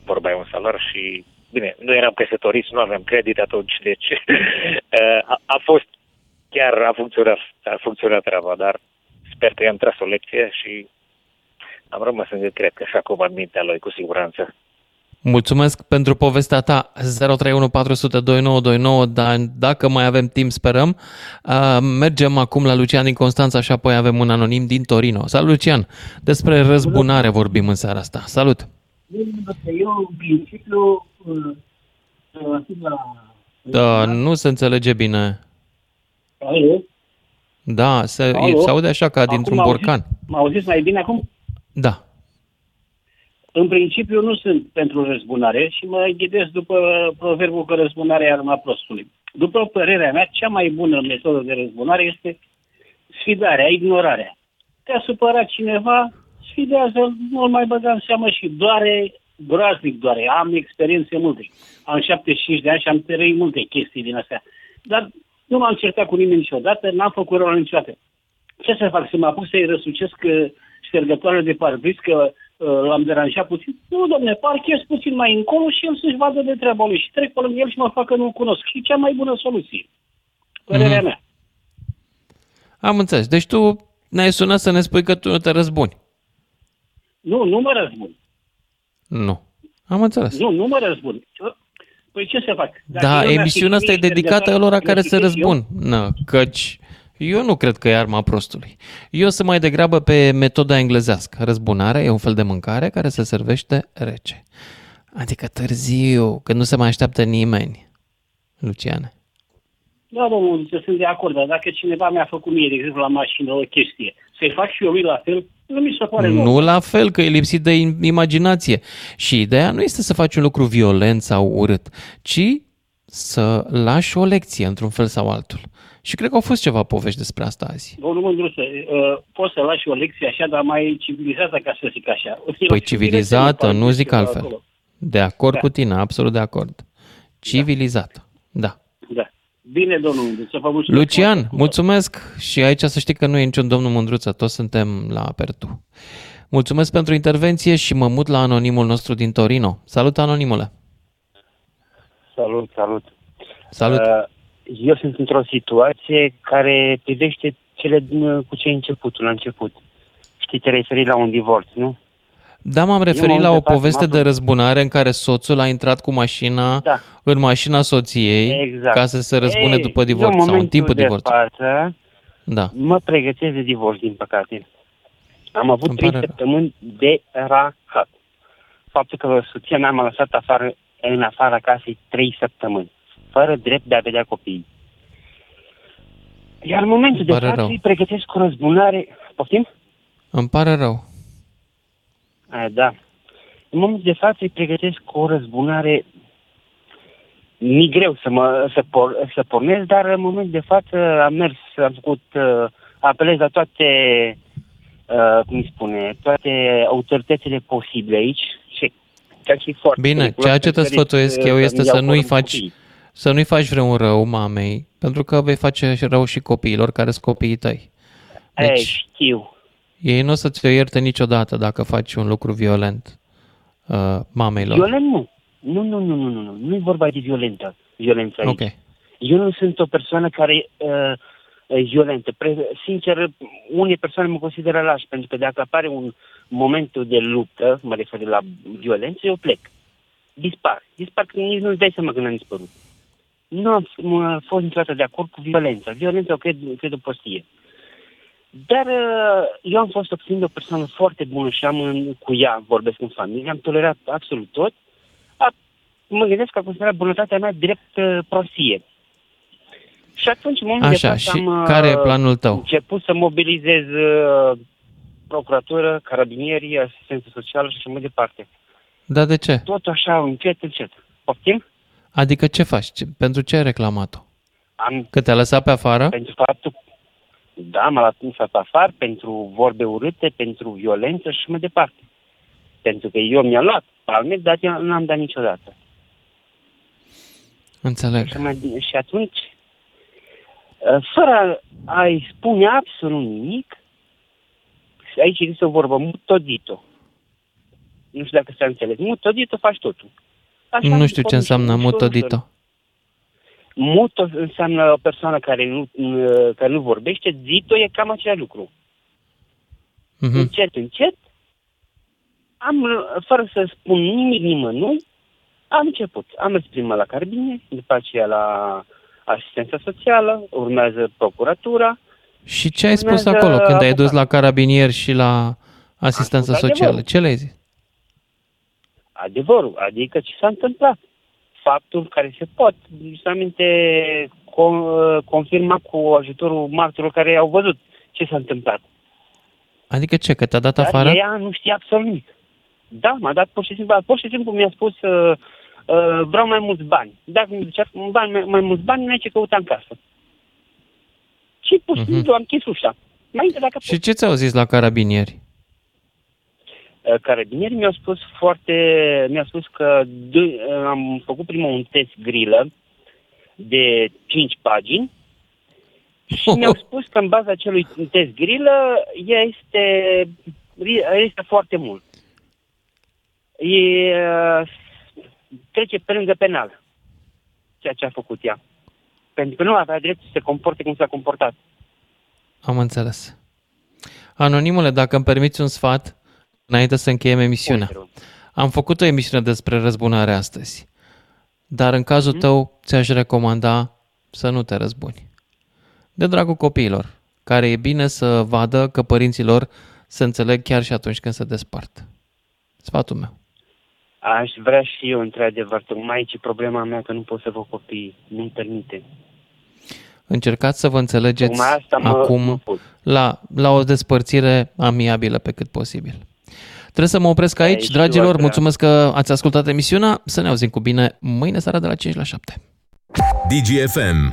vorba e un salar și bine, nu eram căsătoriți, nu aveam credit atunci, deci (laughs) uh, a, a fost chiar a funcționat, a funcționat treaba, dar sper că i-am tras o lecție și am rămas în cred că și acum în mintea lui cu siguranță. Mulțumesc pentru povestea ta 031 400 2929, dar dacă mai avem timp, sperăm. Uh, mergem acum la Lucian din Constanța și apoi avem un anonim din Torino. Salut, Lucian! Despre răzbunare vorbim în seara asta. Salut! Eu, în principiu, uh, uh, la Da, nu se înțelege bine. Alo? Da, se, Alo? se aude așa ca dintr-un Acum borcan. M auziți mai bine acum? Da. În principiu nu sunt pentru răzbunare și mă ghidez după proverbul că răzbunarea e arma prostului. După părerea mea, cea mai bună metodă de răzbunare este sfidarea, ignorarea. Te-a supărat cineva, sfidează, nu-l mai băga în seamă și doare, groaznic doare. Am experiențe multe. Am 75 de ani și am trăit multe chestii din astea. Dar nu m-am certat cu nimeni niciodată, n-am făcut rău la niciodată. Ce să fac? Să mă apuc să-i răsucesc uh, ștergătoarele de parbris că uh, l-am deranjat puțin? Nu, domne, parchez puțin mai încolo și el să-și vadă de treaba lui și trec pe lângă el și mă fac că nu-l cunosc. Și cea mai bună soluție. Părerea Mhm. mea. Am înțeles. Deci tu ne-ai sunat să ne spui că tu nu te răzbuni. Nu, nu mă răzbun. Nu. Am înțeles. Nu, nu mă răzbun. Păi ce să fac? Dacă Da, eu mi-ar emisiunea fi asta e trimis dedicată ștergătoare, lor care le se citesc eu? răzbun. Na, căci eu nu cred că e arma prostului. Eu sunt mai degrabă pe metoda englezească. Răzbunarea e un fel de mâncare care se servește rece. Adică târziu, când nu se mai așteaptă nimeni. Luciane. Da, domnul, zice, sunt de acord, dar dacă cineva mi-a făcut mie, de exemplu, la mașină o chestie, să-i fac și eu lui la fel, nu mi se pare Nu normal. la fel, că e lipsit de im- imaginație. Și ideea nu este să faci un lucru violent sau urât, ci să lași o lecție într-un fel sau altul. Și cred că au fost ceva povești despre asta azi. Domnul Mândruță, uh, poți să lași o lecție așa, dar mai civilizată, ca să zic așa. Păi civilizată, nu zic altfel. Acolo. De acord Da. cu tine, absolut de acord. Civilizată, da. Da. Bine, domnul Mândruță, vă mulțumesc. Lucian, mulțumesc și aici să știi că nu e niciun domnul Mândruță, toți suntem la Apertu. Mulțumesc pentru intervenție și mă mut la anonimul nostru din Torino. Salut, anonimule! Salut, salut. Salut! Uh, eu sunt într-o situație care privește cele din, cu ce ai început, la început. Știi, te referi la un divorț, nu? Da, m-am Eu referit mă la o uit de față, poveste mă de răzbunare în care soțul a intrat cu mașina Da. în mașina soției Exact. ca să se răzbune Ei, după eu divorț în sau în momentul timpul de divorțului. Față, Da. mă pregătesc de divorț, din păcate. Am avut Îmi trei pare rău. săptămâni de rahat. Faptul că soția mea m-a lăsat afară, în afara casei trei săptămâni, fără drept de a vedea copiii. Iar în momentul de Pare față rău. îi pregătesc o răzbunare. Poftim? Îmi pare rău. A, da. În momentul de față îi pregătesc o răzbunare mi greu să, mă, să, por, să pornesc, dar în momentul de față am mers, am făcut, uh, apelez la toate, uh, cum îi spune, toate autoritățile posibile aici și chiar și foarte Bine, periculos ceea ce te să risk, sfătuiesc uh, eu este să-mi să iau nu-i corpul faci, copiii. să nu-i faci vreun rău mamei, pentru că vei face și rău și copiilor care sunt copiii tăi. Ei, Deci, știu. ei nu o să-ți o ierte niciodată dacă faci un lucru violent uh, mamei lor. Violent nu. Nu, nu, nu, nu, nu, nu. Nu e vorba de violentă, violență aici. Ok. Eu nu sunt o persoană care uh, e violentă. Pre- sincer, unii persoane mă consideră lași, pentru că dacă apare un moment de luptă, mă refer la violență, eu plec. Dispar. Dispar că nici nu-ți dai seama când am dispărut. Nu am f- m- fost niciodată de acord cu violența. Violența o cred, cred o prostie. Dar uh, eu am fost obținut o persoană foarte bună și am în, cu ea, vorbesc în familie, am tolerat absolut tot. A, mă gândesc că a considerat bunătatea mea drept uh, prostie. Și atunci, în momentul Așa, de față, și am uh, care e planul tău? început să mobilizez uh, procuratură, carabinieri, asistență socială și așa mai departe. Dar de ce? Tot așa, încet, încet. Poftim? Adică ce faci? Ce- Pentru ce ai reclamat-o? Am Că te-a lăsat pe afară? pentru faptul da, m-a lăsat afară pentru vorbe urâte, pentru violență și mai departe. Pentru că eu mi-am luat palme, dar eu nu am dat niciodată. Înțeleg. Și, mai, și atunci, uh, fără a-i spune absolut nimic, și aici există o vorbă, mutodito. Nu știu dacă s-a înțeles. Mutodito faci totul. Așa Nu mi știu pot ce ușor, înseamnă ușor, mutodito. ușor. Muto înseamnă o persoană care nu, uh, care nu vorbește, zito e cam același lucru. Mhm. Încet, încet, am, fără să spun nimic nimănui, am început. Am mers prima la carbine, după aceea la asistența socială, urmează procuratura. Și ce ai spus Urmează acolo când ai avocat. dus la carabinier și la asistență spus socială? adevărul. Ce le-ai zis? Adevărul, adică ce s-a întâmplat. Faptul care se pot. Și aminte con- uh, confirma cu ajutorul martorilor care au văzut ce s-a întâmplat. Adică ce, că te-a dat Dar afară? ea nu știa absolut nimic. Da, m-a dat pur și simplu, pur și simplu mi-a spus uh, uh, vreau mai mulți bani. Dacă mi zicea bani, mai, mai mulți bani, n-ai ce căuta în casă. Și pur și Mhm. simplu am închis ușa. Mai de dacă Și ce ți-au zis la carabinieri? Uh, Carabinierii mi-au spus foarte, mi-au spus că d- uh, am făcut prima un test grilă de 5 pagini și (laughs) mi-au spus că în baza acelui test grilă ea este, este foarte mult. E, uh, trece pe lângă penal ceea ce a făcut ea. Pentru că nu avea drept să se comporte cum s-a comportat. Am înțeles. Anonimule, dacă îmi permiți un sfat, înainte să încheiem emisiunea. Am făcut o emisiune despre răzbunare astăzi, dar în cazul tău ți-aș recomanda să nu te răzbuni. De dragul copiilor, care e bine să vadă că părinților se înțeleg chiar și atunci când se despart. Sfatul meu. Aș vrea și eu, într-adevăr, tocmai aici e problema mea că nu pot să văd copii, nu-mi permite. Încercați să vă înțelegeți Tocmai asta mă- acum mă pot. la, la o despărțire amiabilă pe cât posibil. Trebuie să mă opresc aici, Aici, dragilor. Ioana. Mulțumesc că ați ascultat emisiunea. Să ne auzim cu bine mâine seara de la 5 la 7. DGFM.